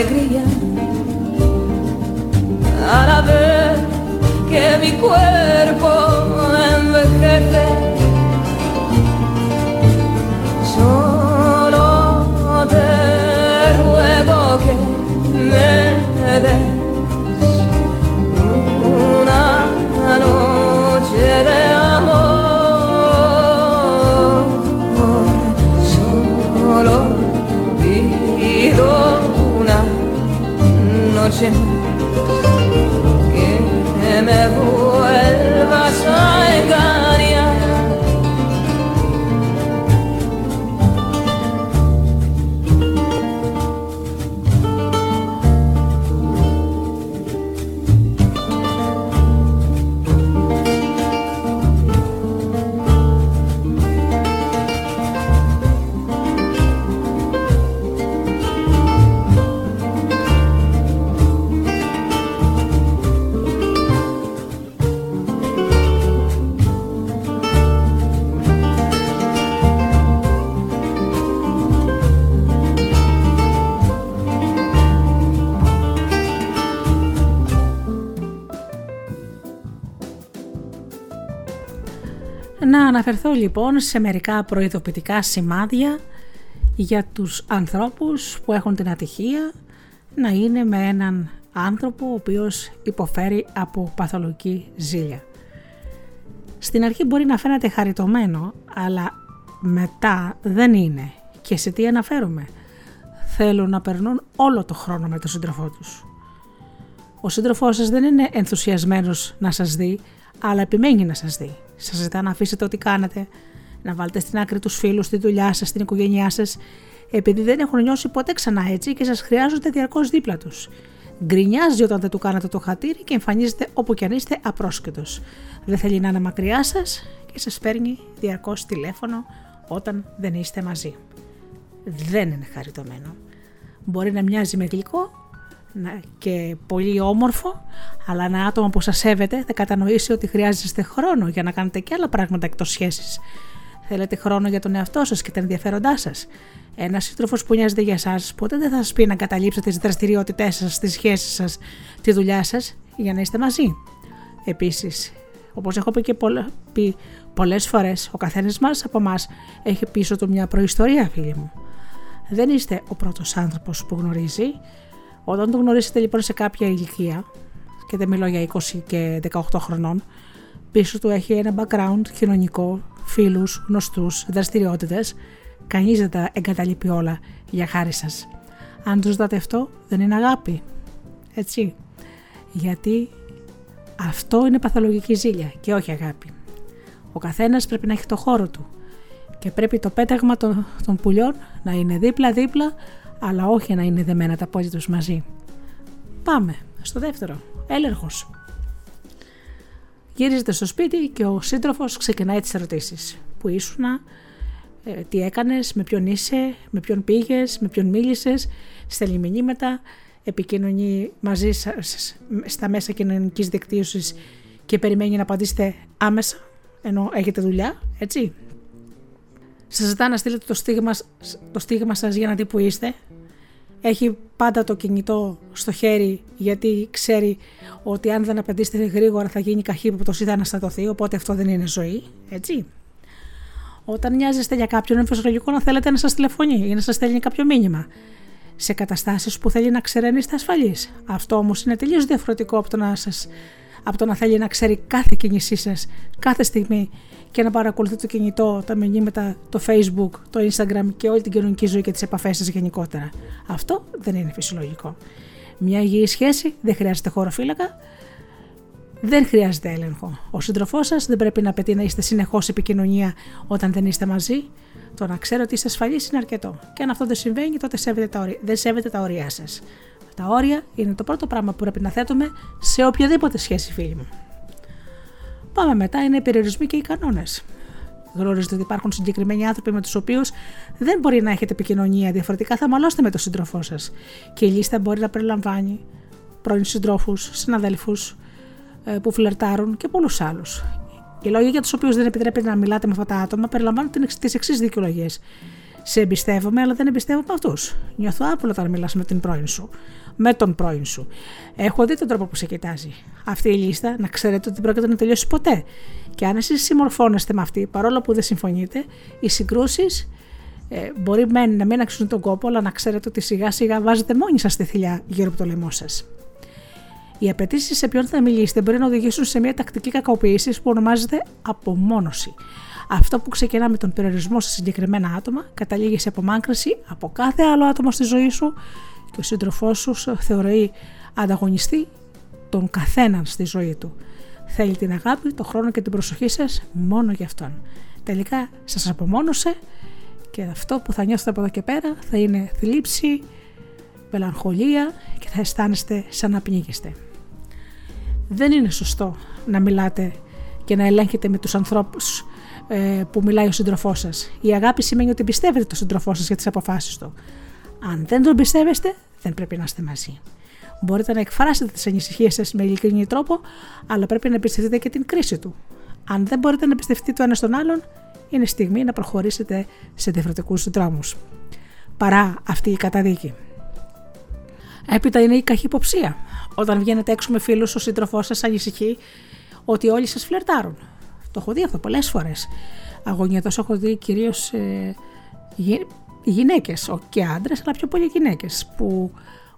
Alegría αναφερθώ λοιπόν σε μερικά προειδοποιητικά σημάδια για τους ανθρώπους που έχουν την ατυχία να είναι με έναν άνθρωπο ο οποίος υποφέρει από παθολογική ζήλια. Στην αρχή μπορεί να φαίνεται χαριτωμένο, αλλά μετά δεν είναι. Και σε τι αναφέρομαι; Θέλουν να περνούν όλο το χρόνο με τον σύντροφό τους. Ο σύντροφός σας δεν είναι ενθουσιασμένος να σας δει, αλλά επιμένει να σας δει. Σας ζητά να αφήσετε ό,τι κάνετε, να βάλετε στην άκρη τους φίλους, τη δουλειά σας, την οικογένειά σας, επειδή δεν έχουν νιώσει ποτέ ξανά έτσι και σας χρειάζονται διαρκώς δίπλα τους. Γκρινιάζει όταν δεν του κάνατε το χατήρι και εμφανίζεται όπου κι αν είστε απρόσκητος. Δεν θέλει να είναι μακριά σας και σας παίρνει διαρκώς τηλέφωνο όταν δεν είστε μαζί. Δεν είναι χαριτωμένο. Μπορεί να μοιάζει με γλυκό να- και πολύ όμορφο, αλλά ένα άτομο που σας σέβεται θα κατανοήσει ότι χρειάζεστε χρόνο για να κάνετε και άλλα πράγματα εκτός σχέσης. Θέλετε χρόνο για τον εαυτό σας και τα ενδιαφέροντά σας. Ένας σύντροφος που νοιάζεται για εσάς ποτέ δεν θα σας πει να καταλήψετε τις δραστηριότητές σας, τις σχέσεις σας, τη δουλειά σας για να είστε μαζί. Επίσης, όπως έχω πει και πολλα- πει πολλές φορές, ο καθένας μας από εμάς έχει πίσω του μια προϊστορία, φίλοι μου. Δεν είστε ο πρώτος άνθρωπος που γνωρίζει. Όταν το γνωρίσετε λοιπόν σε κάποια ηλικία, και δεν μιλώ για 20 και 18 χρονών, πίσω του έχει ένα background κοινωνικό, φίλους, γνωστούς, δραστηριότητες, κανείς δεν τα εγκαταλείπει όλα για χάρη σας. Αν τους δάτε αυτό, δεν είναι αγάπη. Έτσι. Γιατί αυτό είναι παθολογική ζήλια και όχι αγάπη. Ο καθένας πρέπει να έχει το χώρο του και πρέπει το πέταγμα των, των πουλιών να είναι δίπλα-δίπλα, αλλά όχι να είναι δεμένα τα πόδια τους μαζί. Πάμε στο δεύτερο. Έλεγχος. Γυρίζετε στο σπίτι και ο σύντροφος ξεκινάει τις ερωτήσεις. Πού ήσουνα, ε, τι έκανες, με ποιον είσαι, με ποιον πήγες, με ποιον μίλησες, στέλνει μηνύματα, επικοινωνεί μαζί σας στα μέσα κοινωνικής δικτύωσης και περιμένει να απαντήσετε άμεσα, ενώ έχετε δουλειά, έτσι. Σας ζητά να στείλετε το στίγμα, το στίγμα σας για να δει που είστε. Έχει πάντα το κινητό στο χέρι γιατί ξέρει ότι αν δεν απαντήσετε γρήγορα θα γίνει καχύποπτος ή θα αναστατωθεί, οπότε αυτό δεν είναι ζωή, έτσι. Όταν νοιάζεστε για κάποιον, είναι φυσιολογικό να θέλετε να σας τηλεφωνεί ή να σας στέλνει κάποιο μήνυμα. Σε καταστάσεις που θέλει να ξέρει αν είστε ασφαλείς. Αυτό όμως είναι τελείως διαφορετικό από το, να σας, από το να θέλει να ξέρει κάθε κίνησή σας, κάθε στιγμή και να παρακολουθεί το κινητό, τα μηνύματα, το Facebook, το Instagram και όλη την κοινωνική ζωή και τις επαφές σας γενικότερα. Αυτό δεν είναι φυσιολογικό. Μια υγιή σχέση δεν χρειάζεται χωροφύλακα, δεν χρειάζεται έλεγχο. Ο σύντροφός σας δεν πρέπει να απαιτεί να είστε συνεχώς επικοινωνία όταν δεν είστε μαζί. Το να ξέρω ότι είστε ασφαλείς είναι αρκετό. Και αν αυτό δεν συμβαίνει, τότε σέβεται τα όρια, δεν σέβεται τα όρια σας. Τα όρια είναι το πρώτο πράγμα που πρέπει να θέτουμε σε οποιαδήποτε σχέση, φίλοι μου. Πάμε μετά, είναι οι περιορισμοί και οι κανόνες. Γνωρίζετε ότι υπάρχουν συγκεκριμένοι άνθρωποι με τους οποίους δεν μπορεί να έχετε επικοινωνία, διαφορετικά θα μαλώσετε με τον σύντροφό σας. Και η λίστα μπορεί να περιλαμβάνει πρώην συντρόφους, συναδέλφους ε, που φλερτάρουν και πολλούς άλλους. Οι λόγοι για τους οποίους δεν επιτρέπεται να μιλάτε με αυτά τα άτομα περιλαμβάνουν τις εξής δικαιολογίες. Σε εμπιστεύομαι, αλλά δεν εμπιστεύομαι αυτούς. Νιώθω άπλο όταν μιλάς με την πρώην σου. Με τον πρώην σου. Έχω δει τον τρόπο που σε κοιτάζει. Αυτή η λίστα να ξέρετε ότι δεν πρόκειται να τελειώσει ποτέ. Και αν εσείς συμμορφώνεστε με αυτή, παρόλο που δεν συμφωνείτε, οι συγκρούσεις ε, μπορεί μεν να μην αξίζουν τον κόπο, αλλά να ξέρετε ότι σιγά σιγά βάζετε μόνοι σας τη θηλιά γύρω από το λαιμό σας. Οι απαιτήσεις σε ποιον θα μιλήσετε μπορεί να οδηγήσουν σε μια τακτική κακοποίηση που ονομάζεται απομόνωση. Αυτό που ξεκινά με τον περιορισμό σε συγκεκριμένα άτομα καταλήγει σε απομάκρυνση από κάθε άλλο άτομο στη ζωή σου και ο σύντροφός σου θεωρεί ανταγωνιστή τον καθέναν στη ζωή του. Θέλει την αγάπη, τον χρόνο και την προσοχή σας μόνο για αυτόν. Τελικά σας απομόνωσε και αυτό που θα νιώθετε από εδώ και πέρα θα είναι θλίψη, μελαγχολία και θα αισθάνεστε σαν να πνίγεστε. Δεν είναι σωστό να μιλάτε και να ελέγχετε με τους ανθρώπους ε, που μιλάει ο σύντροφός σας. Η αγάπη σημαίνει ότι πιστεύετε τον σύντροφό σας για τις αποφάσεις του. Αν δεν τον πιστεύεστε, δεν πρέπει να είστε μαζί. Μπορείτε να εκφράσετε τις ανησυχίες σας με ειλικρινή τρόπο, αλλά πρέπει να εμπιστευτείτε και την κρίση του. Αν δεν μπορείτε να εμπιστευτείτε το ένας στον άλλον, είναι στιγμή να προχωρήσετε σε διαφορετικούς δρόμους. Παρά αυτή η καταδίκη. Έπειτα είναι η καχυποψία. Όταν βγαίνετε έξω με φίλους, ο σύντροφός σας ανησυχεί ότι όλοι σας φλερτάρουν. Το έχω δει αυτό πολλές φορές. Αγωνιατό έχω δει κυρίως ε, γυναίκες, και άντρες, αλλά πιο πολύ γυναίκες, που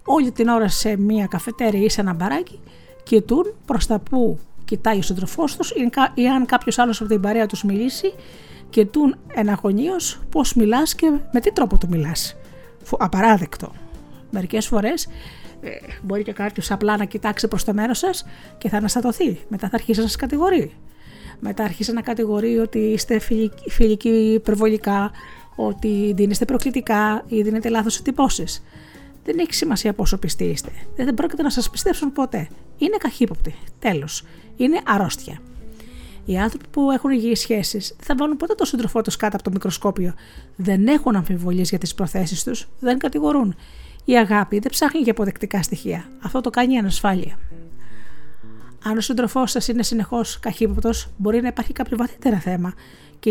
όλη την ώρα σε μία καφετέρια ή σε ένα μπαράκι κοιτούν προς τα που κοιτάει ο σύντροφός τους ή αν κάποιος άλλος από την παρέα τους μιλήσει, κοιτούν εναγωνίω πώς μιλάς και με τι τρόπο του μιλάς. Απαράδεκτο. Μερικές φορές ε, μπορεί και κάποιος απλά να κοιτάξει προς το μέρος σας και θα αναστατωθεί. Μετά θα αρχίσει να σας κατηγορεί. Μετά άρχισε να κατηγορεί ότι είστε φιλικοί υπερβολικά, ότι δίνεστε προκλητικά ή δίνετε λάθος εντυπώσεις. Δεν έχει σημασία πόσο πιστοί είστε. Δεν πρόκειται να σας πιστέψουν ποτέ. Είναι καχύποπτοι. Τέλος. Είναι αρρώστια. Οι άνθρωποι που έχουν υγιείς σχέσεις δεν θα βάλουν ποτέ τον σύντροφό τους κάτω από το μικροσκόπιο. Δεν έχουν αμφιβολίες για τις προθέσεις τους, δεν κατηγορούν. Η αγάπη δεν ψάχνει για αποδεκτικά στοιχεία. Αυτό το κάνει η ανασφάλεια. Αν ο σύντροφός σας είναι συνεχώς καχύποπτος, μπορεί να υπάρχει κάποιο βαθύτερα θέμα και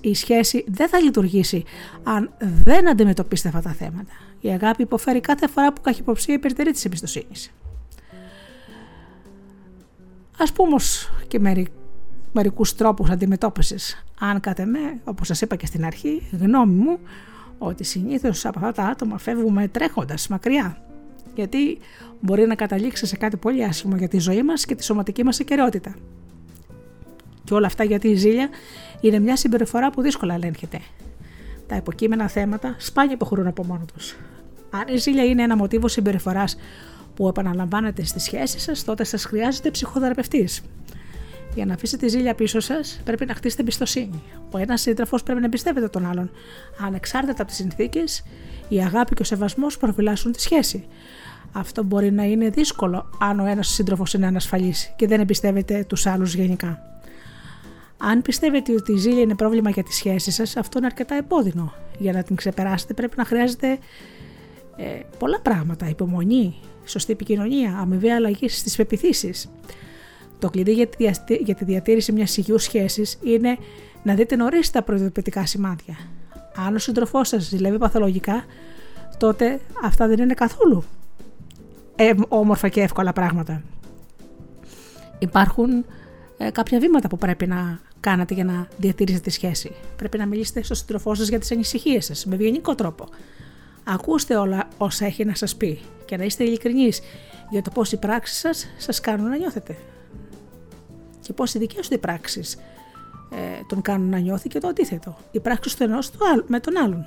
η σχέση δεν θα λειτουργήσει αν δεν αντιμετωπίσετε αυτά τα θέματα. Η αγάπη υποφέρει κάθε φορά που καχυποψία υπερτερεί της εμπιστοσύνης. Α πούμε και μερι, μερικούς τρόπους αντιμετώπισης. Αν κάτε με, όπως σας είπα και στην αρχή, γνώμη μου ότι συνήθως από αυτά τα άτομα φεύγουμε τρέχοντας μακριά γιατί μπορεί να καταλήξει σε κάτι πολύ άσχημο για τη ζωή μας και τη σωματική μας ακαιρεότητα. Και όλα αυτά γιατί η ζήλια είναι μια συμπεριφορά που δύσκολα ελέγχεται. Τα υποκείμενα θέματα σπάνια υποχωρούν από μόνο τους. Αν η ζήλια είναι ένα μοτίβο συμπεριφοράς που επαναλαμβάνεται στη σχέση σας, τότε σας χρειάζεται ψυχοθεραπευτής. Για να αφήσετε τη ζήλια πίσω σας, πρέπει να χτίσετε εμπιστοσύνη. Ο ένας σύντροφος πρέπει να εμπιστεύεται τον άλλον. Ανεξάρτητα από τις συνθήκες, η αγάπη και ο σεβασμός προφυλάσσουν τη σχέση. Αυτό μπορεί να είναι δύσκολο αν ο ένας σύντροφος είναι ανασφαλής και δεν εμπιστεύεται τους άλλους γενικά. Αν πιστεύετε ότι η ζήλια είναι πρόβλημα για τη σχέση σας, αυτό είναι αρκετά επώδυνο. Για να την ξεπεράσετε πρέπει να χρειάζεται ε, πολλά πράγματα. Υπομονή, σωστή επικοινωνία, αμοιβή αλλαγή στις πεπιθήσεις. Το κλειδί για τη, για τη διατήρηση μιας υγιούς σχέσης είναι να δείτε νωρίς τα προειδοποιητικά σημάδια. Αν ο σύντροφός σας ζηλεύει παθολογικά, τότε αυτά δεν είναι καθόλου ε, όμορφα και εύκολα πράγματα. Υπάρχουν ε, κάποια βήματα που πρέπει να κάνετε για να διατηρήσετε τη σχέση. Πρέπει να μιλήσετε στο σύντροφό σας για τις ανησυχίες σας με ευγενικό τρόπο. Ακούστε όλα όσα έχει να σας πει και να είστε ειλικρινείς για το πώς οι πράξεις σας σας κάνουν να νιώθετε. Και πώς οι δικές του πράξεις ε, τον κάνουν να νιώθει και το αντίθετο. Οι πράξεις του ενός με τον άλλον.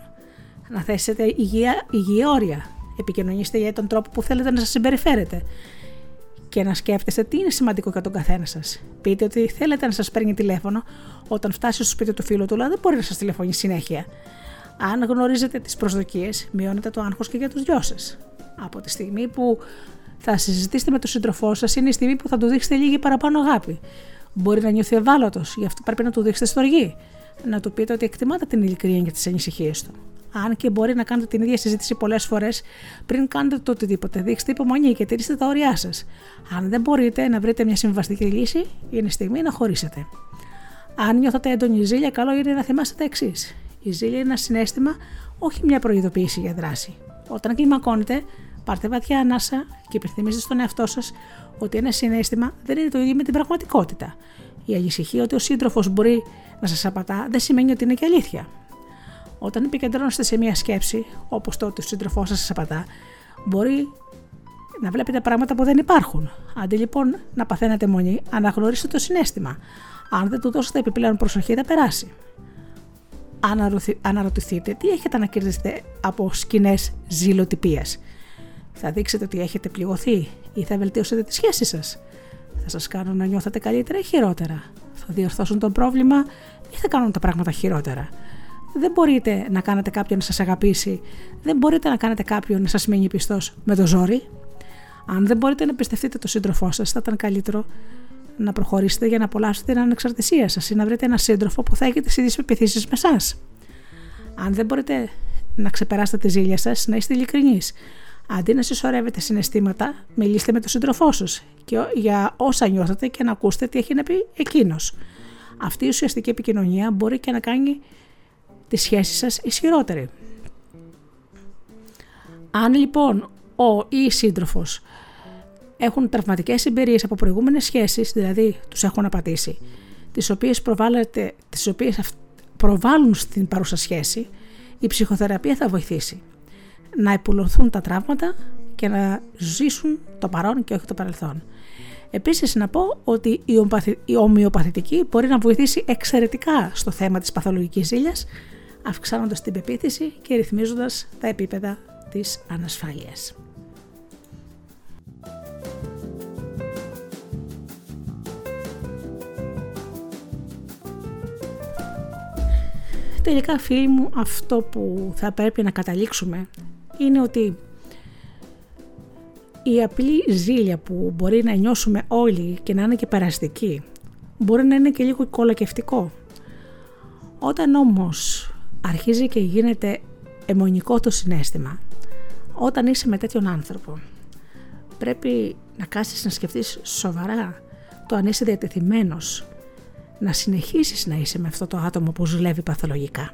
Να θέσετε υγεία, υγιή όρια Επικοινωνήστε για τον τρόπο που θέλετε να σας συμπεριφέρετε και να σκέφτεστε τι είναι σημαντικό για τον καθένα σας. Πείτε ότι θέλετε να σας παίρνει τηλέφωνο όταν φτάσει στο σπίτι του φίλου του, αλλά δεν μπορεί να σας τηλεφωνεί συνέχεια. Αν γνωρίζετε τις προσδοκίες, μειώνετε το άγχος και για τους δυο σας. Από τη στιγμή που θα συζητήσετε με τον σύντροφό σας, είναι η στιγμή που θα του δείξετε λίγη παραπάνω αγάπη. Μπορεί να νιώθει ευάλωτος, γι' αυτό πρέπει να του δείξετε στοργή. να του πείτε ότι εκτιμάτε την ειλικρίνεια και τις ανησυχίες του. Αν και μπορεί να κάνετε την ίδια συζήτηση πολλές φορές πριν κάνετε το οτιδήποτε, δείξτε υπομονή και τηρήστε τα όρια σας. Αν δεν μπορείτε να βρείτε μια συμβαστική λύση, είναι στιγμή να χωρίσετε. Αν νιώθετε έντονη ζήλια, καλό είναι να θυμάστε τα εξής. Η ζήλια είναι ένα συνέστημα, όχι μια προειδοποίηση για δράση. Όταν κλιμακώνετε, πάρτε βαθιά ανάσα και υπενθυμίστε στον εαυτό σας ότι ένα συνέστημα δεν είναι το ίδιο με την πραγματικότητα. Η ανησυχία ότι ο σύντροφος μπορεί να σας απατά δεν σημαίνει ότι είναι και αλήθεια. Όταν επικεντρώνεστε σε μια σκέψη, όπως το ότι ο σύντροφός σας σας απατά, μπορεί να βλέπετε πράγματα που δεν υπάρχουν. Αντί λοιπόν να παθαίνετε μονή, αναγνωρίστε το συνέστημα. Αν δεν του δώσετε επιπλέον προσοχή, θα περάσει. Αναρωτηθείτε τι έχετε να κερδίσετε από σκηνές ζηλοτυπίας. Θα δείξετε ότι έχετε πληγωθεί ή θα βελτιώσετε τη σχέση σας. Θα σας κάνουν να νιώθετε καλύτερα ή χειρότερα. Θα διορθώσουν το πρόβλημα ή θα κάνουν τα πράγματα χειρότερα. Δεν μπορείτε να κάνετε κάποιον να σας αγαπήσει, δεν μπορείτε να κάνετε κάποιον να σας μείνει πιστός με το ζόρι. Αν δεν μπορείτε να πιστευτείτε τον σύντροφό σας, θα ήταν καλύτερο να προχωρήσετε για να απολαύσετε την ανεξαρτησία σας ή να βρείτε έναν σύντροφο που θα έχει τις ίδιες πεπιθήσεις με εσάς. Αν δεν μπορείτε να ξεπεράσετε τη ζήλια σας, να είστε ειλικρινείς. Αντί να συσσωρεύετε συναισθήματα, μιλήστε με τον σύντροφό σας για όσα νιώθετε και να ακούσετε τι έχει να πει εκείνος. Αυτή η ουσιαστική επικοινωνία μπορεί και να κάνει τη σχέση σας ισχυρότερη. Αν λοιπόν ο ή η σύντροφος έχουν τραυματικές εμπειρίες από προηγούμενες σχέσεις, δηλαδή τους έχουν απατήσει, τις οποίες, τις οποίες προβάλλουν στην παρούσα σχέση, η ψυχοθεραπεία θα βοηθήσει να υπουλωθούν τα τραύματα και να ζήσουν το παρόν και όχι το παρελθόν. Επίσης να πω ότι η ομοιοπαθητική μπορεί να βοηθήσει εξαιρετικά στο θέμα της παθολογικής ζήλιας, αυξάνοντας την πεποίθηση και ρυθμίζοντας τα επίπεδα της ανασφάλειας. Τελικά φίλοι μου αυτό που θα πρέπει να καταλήξουμε είναι ότι η απλή ζήλια που μπορεί να νιώσουμε όλοι και να είναι και περαστική μπορεί να είναι και λίγο κολακευτικό. Όταν όμως αρχίζει και γίνεται αιμονικό το συνέστημα, όταν είσαι με τέτοιον άνθρωπο, πρέπει να κάσεις να σκεφτείς σοβαρά το αν είσαι διατεθειμένος να συνεχίσεις να είσαι με αυτό το άτομο που ζουλεύει παθολογικά.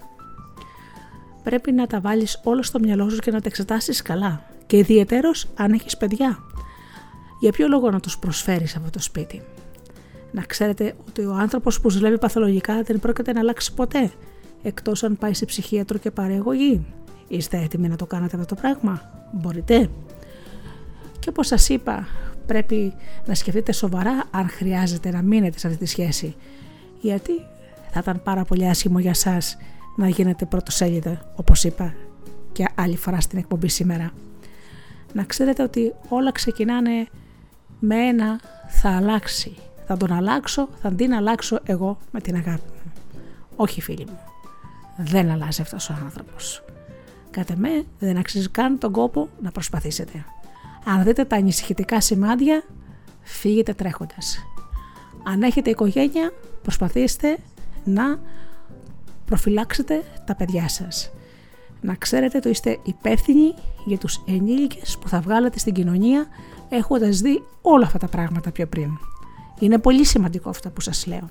Πρέπει να τα βάλεις όλα στο μυαλό σου και να τα εξετάσεις καλά και ιδιαίτερος αν έχεις παιδιά. Για ποιο λόγο να τους προσφέρεις αυτό το σπίτι; Να ξέρετε ότι ο άνθρωπος που ζουλεύει παθολογικά δεν πρόκειται να αλλάξει ποτέ, εκτός αν πάει σε ψυχίατρο και πάρει εγωγή. Είστε έτοιμοι να το κάνετε αυτό το πράγμα; Μπορείτε. Και όπως σας είπα, πρέπει να σκεφτείτε σοβαρά αν χρειάζεται να μείνετε σε αυτή τη σχέση. Γιατί θα ήταν πάρα πολύ άσχημο για σας να γίνετε πρωτοσέλιδα, όπως είπα και άλλη φορά στην εκπομπή σήμερα να ξέρετε ότι όλα ξεκινάνε με ένα θα αλλάξει. Θα τον αλλάξω, θα την αλλάξω εγώ με την αγάπη μου. Όχι φίλοι μου. Δεν αλλάζει αυτός ο άνθρωπος. Κατά με δεν αξίζει καν τον κόπο να προσπαθήσετε. Αν δείτε τα ανησυχητικά σημάδια, φύγετε τρέχοντας. Αν έχετε οικογένεια, προσπαθήστε να προφυλάξετε τα παιδιά σας να ξέρετε ότι είστε υπεύθυνοι για τους ενήλικες που θα βγάλετε στην κοινωνία έχοντας δει όλα αυτά τα πράγματα πιο πριν. Είναι πολύ σημαντικό αυτό που σας λέω.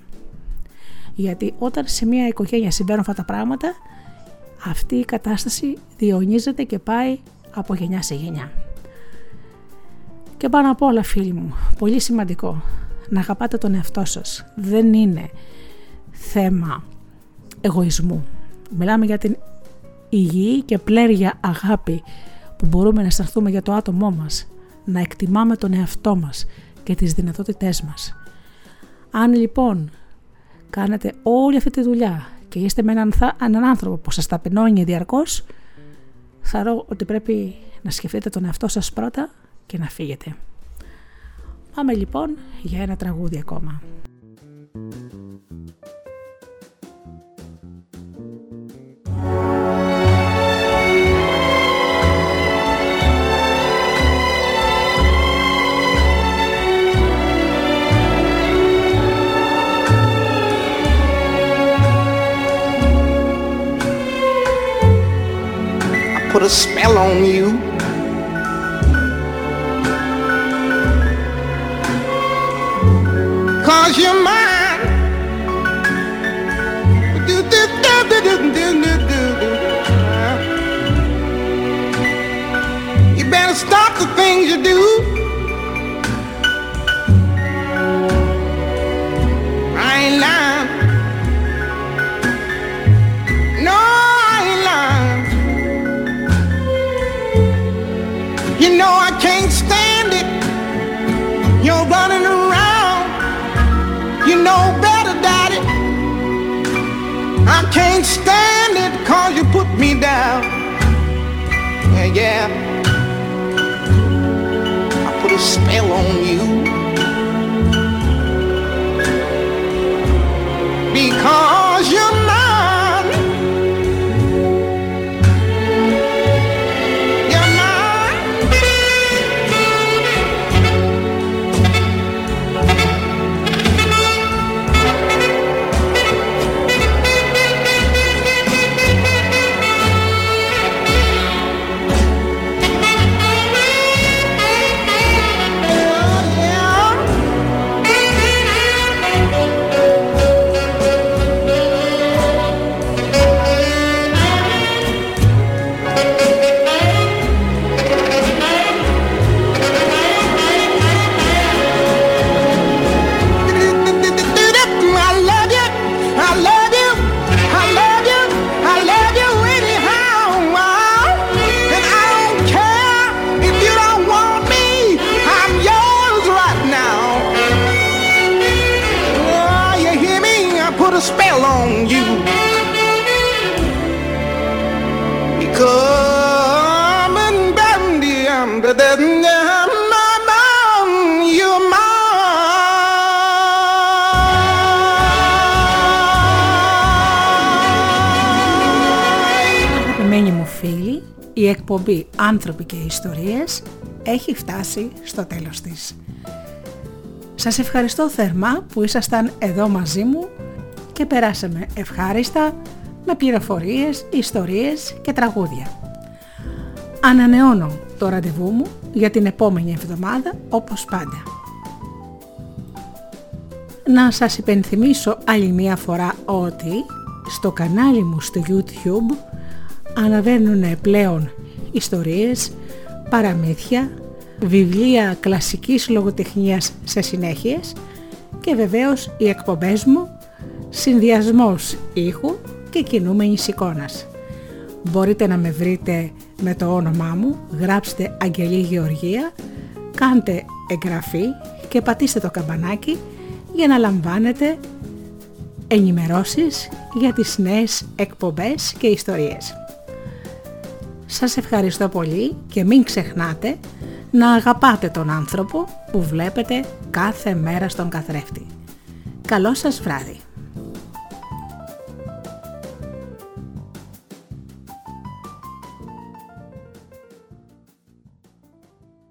Γιατί όταν σε μια οικογένεια συμβαίνουν αυτά τα πράγματα, αυτή η κατάσταση διονύζεται και πάει από γενιά σε γενιά. Και πάνω απ' όλα φίλοι μου, πολύ σημαντικό, να αγαπάτε τον εαυτό σας. Δεν είναι θέμα εγωισμού. Μιλάμε για την υγιή και πλέρια αγάπη που μπορούμε να αισθανθούμε για το άτομό μας, να εκτιμάμε τον εαυτό μας και τις δυνατότητές μας. Αν λοιπόν κάνετε όλη αυτή τη δουλειά και είστε με έναν, έναν άνθρωπο που σας ταπεινώνει διαρκώς, ρω ότι πρέπει να σκεφτείτε τον εαυτό σας πρώτα και να φύγετε. Πάμε λοιπόν για ένα τραγούδι ακόμα. put a spell on you. Cause you're mine. You better stop the things you do. Down. Yeah, yeah. I put a spell on you. Εκπομπή «Άνθρωποι και Ιστορίες» έχει φτάσει στο τέλος της. Σας ευχαριστώ θερμά που ήσασταν εδώ μαζί μου και περάσαμε ευχάριστα με πληροφορίες, ιστορίες και τραγούδια. Ανανεώνω το ραντεβού μου για την επόμενη εβδομάδα όπως πάντα. Να σας υπενθυμίσω άλλη μία φορά ότι στο κανάλι μου στο YouTube αναβαίνουν πλέον ιστορίες, παραμύθια, βιβλία κλασικής λογοτεχνίας σε συνέχειες και βεβαίως οι εκπομπές μου συνδυασμός ήχου και κινούμενης εικόνας. Μπορείτε να με βρείτε με το όνομά μου, γράψτε Αγγελή Γεωργία, κάντε εγγραφή και πατήστε το καμπανάκι για να λαμβάνετε ενημερώσεις για τις νέες εκπομπές και ιστορίες. Σας ευχαριστώ πολύ και μην ξεχνάτε να αγαπάτε τον άνθρωπο που βλέπετε κάθε μέρα στον καθρέφτη. Καλό σας βράδυ!